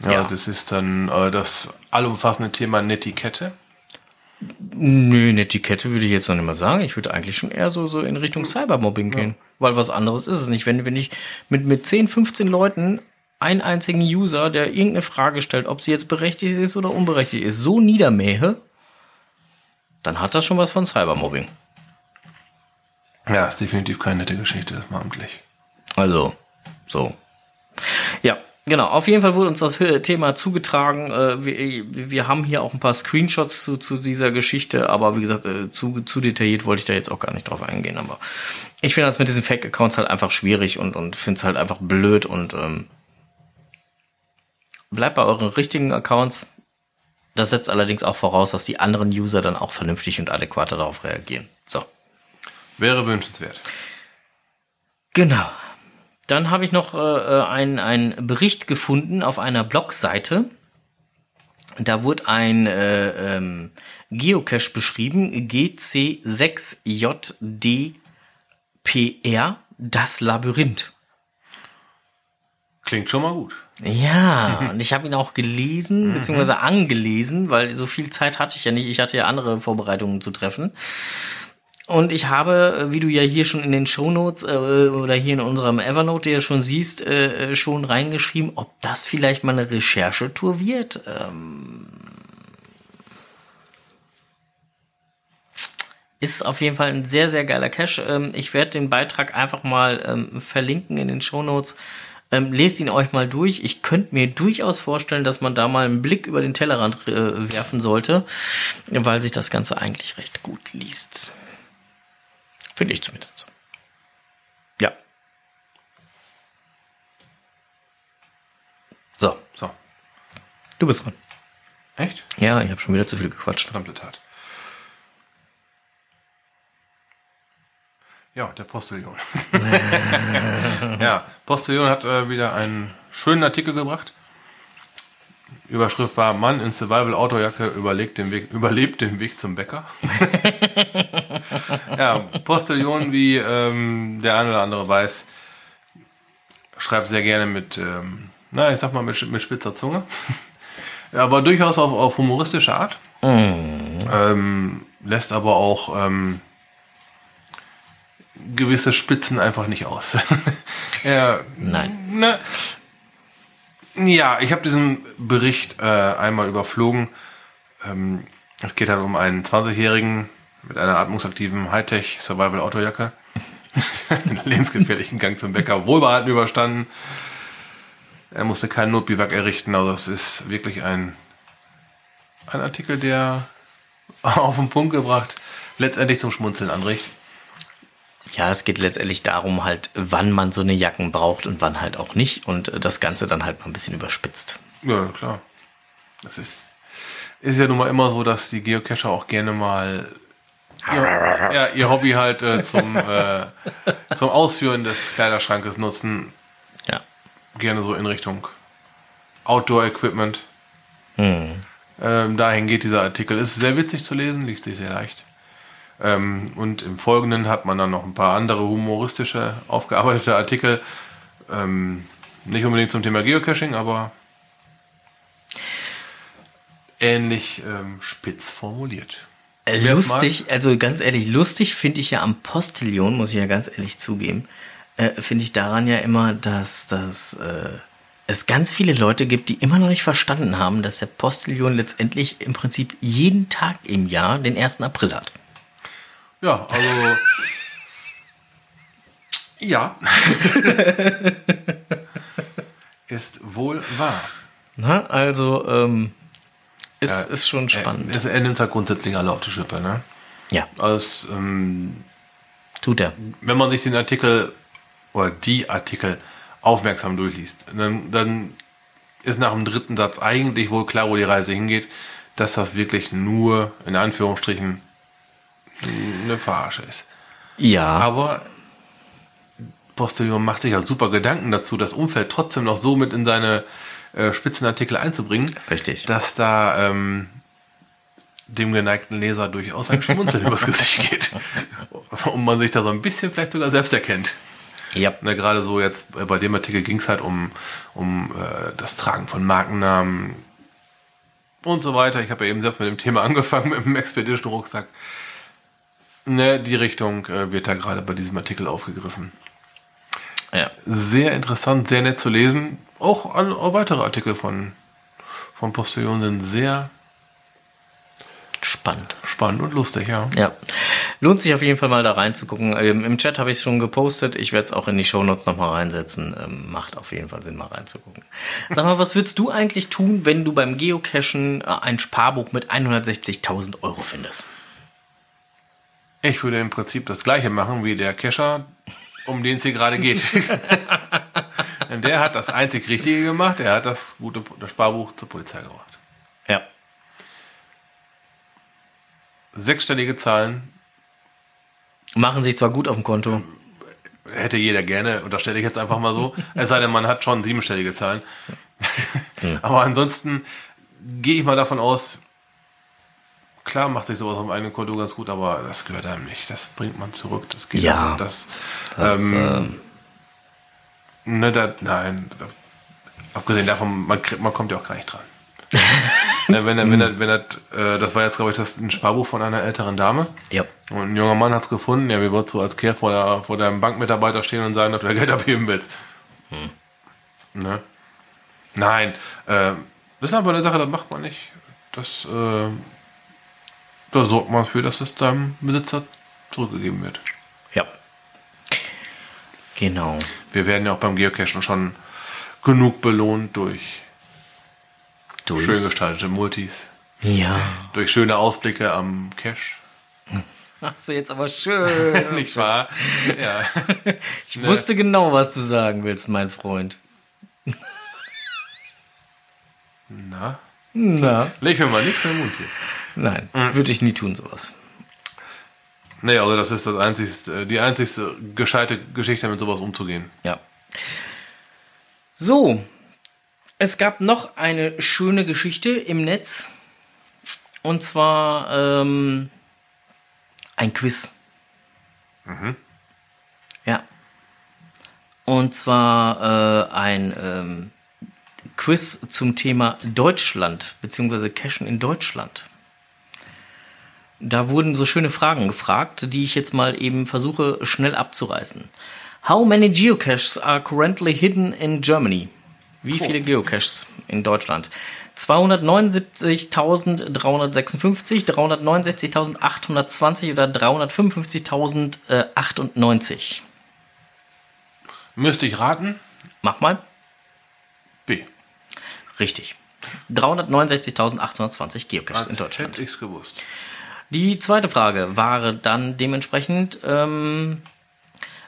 Ja, Ja. das ist dann äh, das allumfassende Thema Netiquette. nö, eine Etikette würde ich jetzt noch nicht mal sagen. Ich würde eigentlich schon eher so, so in Richtung Cybermobbing gehen. Weil was anderes ist es nicht. Wenn, wenn ich mit, mit 10, 15 Leuten einen einzigen User, der irgendeine Frage stellt, ob sie jetzt berechtigt ist oder unberechtigt ist, so niedermähe, dann hat das schon was von Cybermobbing. Ja, ist definitiv keine nette Geschichte, das mal amtlich. Also, so. Ja, genau. Auf jeden Fall wurde uns das Thema zugetragen. Äh, Wir, wir haben hier auch ein paar Screenshots zu, zu dieser Geschichte, aber wie gesagt, äh, zu, zu detailliert wollte ich da jetzt auch gar nicht drauf eingehen. Aber ich finde das mit diesen Fake-Accounts halt einfach schwierig und, und finde es halt einfach blöd und ähm, bleibt bei euren richtigen Accounts. Das setzt allerdings auch voraus, dass die anderen User dann auch vernünftig und adäquat darauf reagieren. So. Wäre wünschenswert. Genau. Dann habe ich noch äh, einen, einen Bericht gefunden auf einer Blogseite. Da wurde ein äh, ähm, Geocache beschrieben, GC6JDPR, das Labyrinth. Klingt schon mal gut. Ja, und ich habe ihn auch gelesen, beziehungsweise angelesen, weil so viel Zeit hatte ich ja nicht. Ich hatte ja andere Vorbereitungen zu treffen. Und ich habe, wie du ja hier schon in den Shownotes äh, oder hier in unserem Evernote ja schon siehst, äh, schon reingeschrieben, ob das vielleicht mal eine Recherchetour wird. Ähm ist auf jeden Fall ein sehr, sehr geiler Cache. Ähm, ich werde den Beitrag einfach mal ähm, verlinken in den Shownotes. Ähm, lest ihn euch mal durch. Ich könnte mir durchaus vorstellen, dass man da mal einen Blick über den Tellerrand äh, werfen sollte, weil sich das Ganze eigentlich recht gut liest. Finde ich zumindest. Ja. So, So. du bist dran. Echt? Ja, ich habe schon wieder zu viel gequatscht. Verdammte Tat. Ja, der Postillon. ja, Postillon hat äh, wieder einen schönen Artikel gebracht. Überschrift war Mann in Survival Autojacke überlegt den Weg, überlebt den Weg zum Bäcker. ja, Postillon, wie ähm, der eine oder andere weiß, schreibt sehr gerne mit, ähm, na, ich sag mal, mit, mit spitzer Zunge. aber durchaus auf, auf humoristische Art. Ähm, lässt aber auch ähm, gewisse Spitzen einfach nicht aus. ja, Nein. ne, ja, ich habe diesen Bericht äh, einmal überflogen. Ähm, es geht halt um einen 20-Jährigen mit einer atmungsaktiven Hightech-Survival-Autojacke. einen lebensgefährlichen Gang zum Bäcker wohlbehalten überstanden. Er musste keinen Notbiwak errichten, also es ist wirklich ein, ein Artikel, der auf den Punkt gebracht letztendlich zum Schmunzeln anregt. Ja, es geht letztendlich darum halt, wann man so eine Jacken braucht und wann halt auch nicht und äh, das Ganze dann halt mal ein bisschen überspitzt. Ja, klar. Das ist, ist ja nun mal immer so, dass die Geocacher auch gerne mal ihr, ja, ihr Hobby halt äh, zum, äh, zum Ausführen des Kleiderschrankes nutzen. Ja. Gerne so in Richtung Outdoor-Equipment. Hm. Ähm, dahin geht dieser Artikel. Ist sehr witzig zu lesen, liest sich sehr leicht. Ähm, und im Folgenden hat man dann noch ein paar andere humoristische, aufgearbeitete Artikel. Ähm, nicht unbedingt zum Thema Geocaching, aber ähnlich ähm, spitz formuliert. Lustig, also ganz ehrlich, lustig finde ich ja am Postillon, muss ich ja ganz ehrlich zugeben, äh, finde ich daran ja immer, dass, dass äh, es ganz viele Leute gibt, die immer noch nicht verstanden haben, dass der Postillon letztendlich im Prinzip jeden Tag im Jahr den 1. April hat. Ja, also. ja. Ist wohl wahr. Na, also, ähm, ist, Ja, ist schon spannend. Er, er nimmt halt grundsätzlich alle auf die Schippe, ne? ja, Als, ähm, tut er. wenn man sich den Artikel oder die Artikel aufmerksam durchliest, dann, dann ist nach dem dritten Satz eigentlich wohl klar, wo die Reise hingeht, dass das wirklich nur, in Anführungsstrichen, eine Verarsche ist. Ja, Aber Postillon macht sich ja super Gedanken dazu, das Umfeld trotzdem noch so mit in seine äh, Spitzenartikel einzubringen, richtig. dass da ähm, dem geneigten Leser durchaus ein Schmunzeln übers Gesicht geht. Und man sich da so ein bisschen vielleicht sogar selbst erkennt. Ja, Na, gerade so jetzt äh, bei dem Artikel ging es halt um, um äh, das Tragen von Markennamen und so weiter. Ich habe ja eben selbst mit dem Thema angefangen, mit dem Expedition-Rucksack. Ne, die Richtung äh, wird da gerade bei diesem Artikel aufgegriffen. ja. Sehr interessant, sehr nett zu lesen. Auch, an, auch weitere Artikel von, von Postillon sind sehr Spannend. spannend und lustig, ja. Ja, lohnt sich auf jeden Fall mal da reinzugucken. Ähm, Im Chat habe ich es schon gepostet. Ich werde es auch in die Shownotes nochmal reinsetzen. Ähm, macht auf jeden Fall Sinn, mal reinzugucken. Sag mal, was würdest du eigentlich tun, wenn du beim Geocachen äh, ein Sparbuch mit 160.000 Euro findest? Ich würde im Prinzip das gleiche machen wie der Kescher, um den es hier gerade geht. Denn der hat das einzig Richtige gemacht. Er hat das gute das Sparbuch zur Polizei gebracht. Ja. Sechsstellige Zahlen Machen sich zwar gut auf dem Konto. hätte jeder gerne, unterstelle ich jetzt einfach mal so. Es sei denn, man hat schon siebenstellige Zahlen. Aber ansonsten gehe ich mal davon aus, klar macht sich sowas auf eigenen Konto ganz gut, aber das gehört einem nicht. Das bringt man zurück. Das geht Ja. auch. Das, Das, ähm, ne, da, nein, da, abgesehen davon, man, kriegt, man kommt ja auch gar nicht dran. ne, wenn wenn er, wenn er, äh, das war jetzt, glaube ich, das ein Sparbuch von einer älteren Dame. ja. Und ein junger Mann hat es gefunden. Ja, wie würdest du als Kehr vor, der, vor deinem Bankmitarbeiter stehen und sagen, dass du Geld abheben willst? Ne? Nein, äh, das ist einfach eine Sache, das macht man nicht. Das, äh, da sorgt man für, dass es deinem Besitzer zurückgegeben wird. Ja. Genau. Wir werden ja auch beim Geocachen schon genug belohnt durch Durch. schön gestaltete Multis, Ja. durch schöne Ausblicke am Cache. Hast du jetzt aber schön. Nicht wahr? Ja. Ich wusste genau, was du sagen willst, mein Freund. Na, Na. leg mir mal nichts in den Mund hier. Nein, würde ich nie tun, sowas. Nee, also das ist das einzigste, die einzigste gescheite Geschichte, mit sowas umzugehen. Ja. So, es gab noch eine schöne Geschichte im Netz. Und zwar ähm, ein Quiz. Ja. Und zwar äh, ein ähm, Quiz zum Thema Deutschland, beziehungsweise Cashen in Deutschland. Da wurden so schöne Fragen gefragt, die ich jetzt mal eben versuche schnell abzureißen. How many geocaches are currently hidden in Germany? Wie viele Geocaches in Deutschland? 279.356, 369.820 oder 355.098? Müsste ich raten? Mach mal. B. Richtig. 369.820 Geocaches in Deutschland. Hätte ich's gewusst. Die zweite Frage war dann dementsprechend, ähm,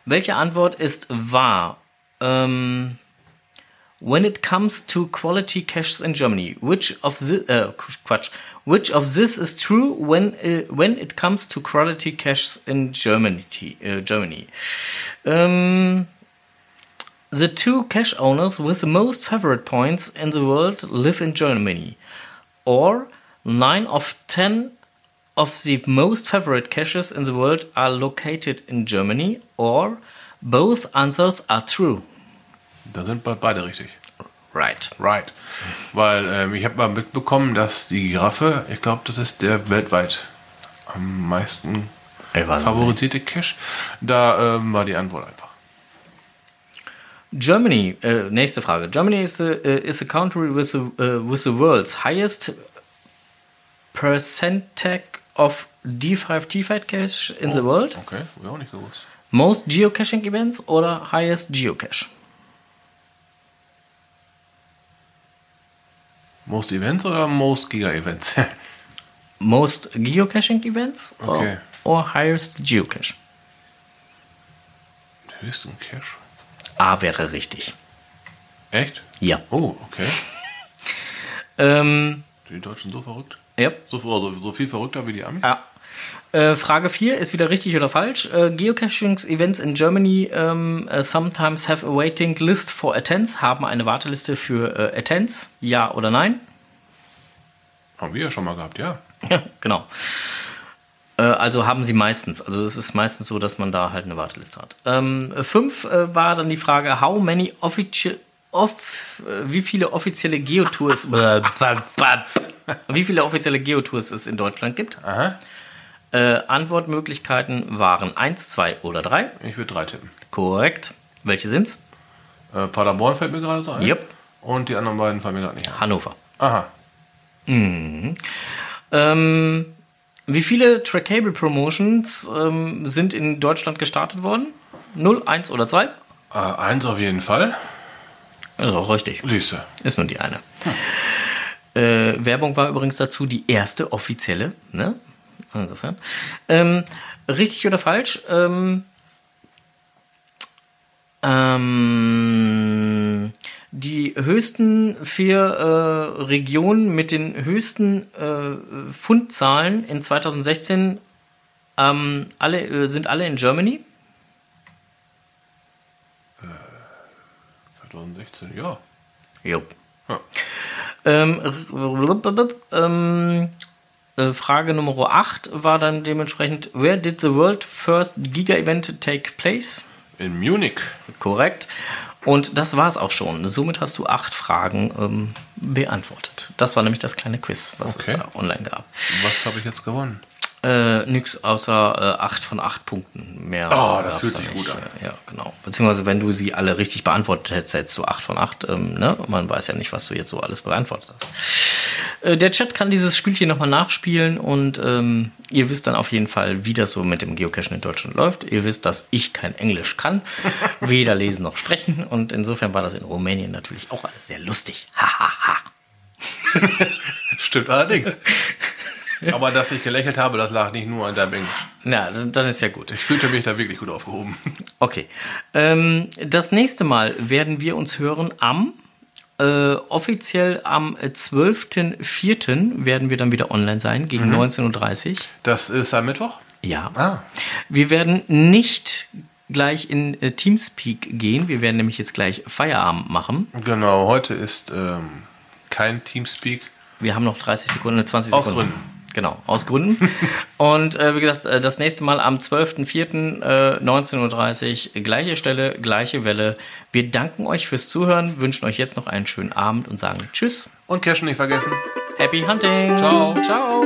welche Antwort ist wahr? Ähm, when it comes to quality caches in Germany? Which of the uh, Quatsch, which of this is true when uh, when it comes to quality caches in Germany? Uh, Germany. Um, the two cache owners with the most favorite points in the world live in Germany, or nine of ten of the most favorite caches in the world are located in Germany, or both answers are true. Da sind be- beide richtig. Right. Right. Weil ähm, ich habe mal mitbekommen, dass die Giraffe, ich glaube, das ist der weltweit am meisten favorisierte Cache. Da ähm, war die Antwort einfach. Germany, äh, nächste Frage. Germany is a, uh, is a country with the, uh, with the world's highest percentage of D5 T5 cache in the world. Okay, hab ich auch nicht gewusst. Most geocaching events oder highest geocache? Most Events oder Most Giga Events? Most geocaching events Okay. or, or highest geocache? Der höchste Cache. A wäre richtig. Echt? Ja. Oh, okay. Ähm, Die Deutschen so verrückt. ja. So, so, so viel verrückter wie die Amis. Ja. Äh, Frage 4 ist wieder richtig oder falsch. Äh, Geocaching-Events in Germany ähm, äh, sometimes have a waiting list for attends, haben eine Warteliste für äh, Attends, ja oder nein? Haben wir ja schon mal gehabt, ja. Ja, genau. Äh, also haben sie meistens. Also es ist meistens so, dass man da halt eine Warteliste hat. Ähm, fünf äh, war dann die Frage, how many official off, äh, wie viele offizielle Geotours wie viele offizielle Geotours es in Deutschland gibt. Aha. Äh, Antwortmöglichkeiten waren 1, 2 oder 3. Ich würde drei tippen. Korrekt. Welche sind's? Äh, Paderborn fällt mir gerade so ein. Yep. Und die anderen beiden fallen mir gerade nicht ein. Hannover. Aha. Ähm, wie viele Trackable Promotions ähm, sind in Deutschland gestartet worden? 0, 1 oder 2? Äh, eins auf jeden Fall. Also richtig. Siehst du. Ist nur die eine. Äh, Werbung war übrigens dazu die erste offizielle. Ne? Insofern. Ähm, richtig oder falsch? Ähm, ähm, die höchsten vier äh, Regionen mit den höchsten äh, Fundzahlen in 2016 ähm, alle, äh, sind alle in Germany. 2016, ja. Jo. Ja. Ähm, ähm, äh, Frage Nummer 8 war dann dementsprechend, where did the world first Giga Event take place? In Munich. Korrekt. Und das war es auch schon. Somit hast du acht Fragen ähm, beantwortet. Das war nämlich das kleine Quiz, was Okay. es da online gab. Was habe ich jetzt gewonnen? Äh, nix außer äh, acht von acht Punkten. Mehr. Oh, das fühlt sich gut an. Ja, genau. Beziehungsweise, wenn du sie alle richtig beantwortet hättest, hättest du acht von acht. Ähm, ne? Man weiß ja nicht, was du jetzt so alles beantwortet hast. Äh, der Chat kann dieses Spielchen nochmal nachspielen und ähm, ihr wisst dann auf jeden Fall, wie das so mit dem Geocachen in Deutschland läuft. Ihr wisst, dass ich kein Englisch kann, weder lesen noch sprechen und insofern war das in Rumänien natürlich auch alles sehr lustig. Hahaha. Stimmt allerdings. Aber dass ich gelächelt habe, das lag nicht nur an deinem Englisch. Na, dann ist ja gut. Ich fühlte mich da wirklich gut aufgehoben. Okay. Ähm, das nächste Mal werden wir uns hören am äh, offiziell am 12.04. werden wir dann wieder online sein, gegen 19.30 Uhr. Das ist am Mittwoch? Ja. Ah. Wir werden nicht gleich in äh, Teamspeak gehen. Wir werden nämlich jetzt gleich Feierabend machen. Genau, heute ist ähm, kein Teamspeak. Wir haben noch 30 Sekunden, äh, 20 Aus Sekunden. Gründen. Genau, aus Gründen. Und äh, wie gesagt, äh, das nächste Mal am 12.04. Äh, 19.30 Uhr, gleiche Stelle, gleiche Welle. Wir danken euch fürs Zuhören, wünschen euch jetzt noch einen schönen Abend und sagen Tschüss, Und Cashen nicht vergessen. Happy Hunting. Ciao. Ciao.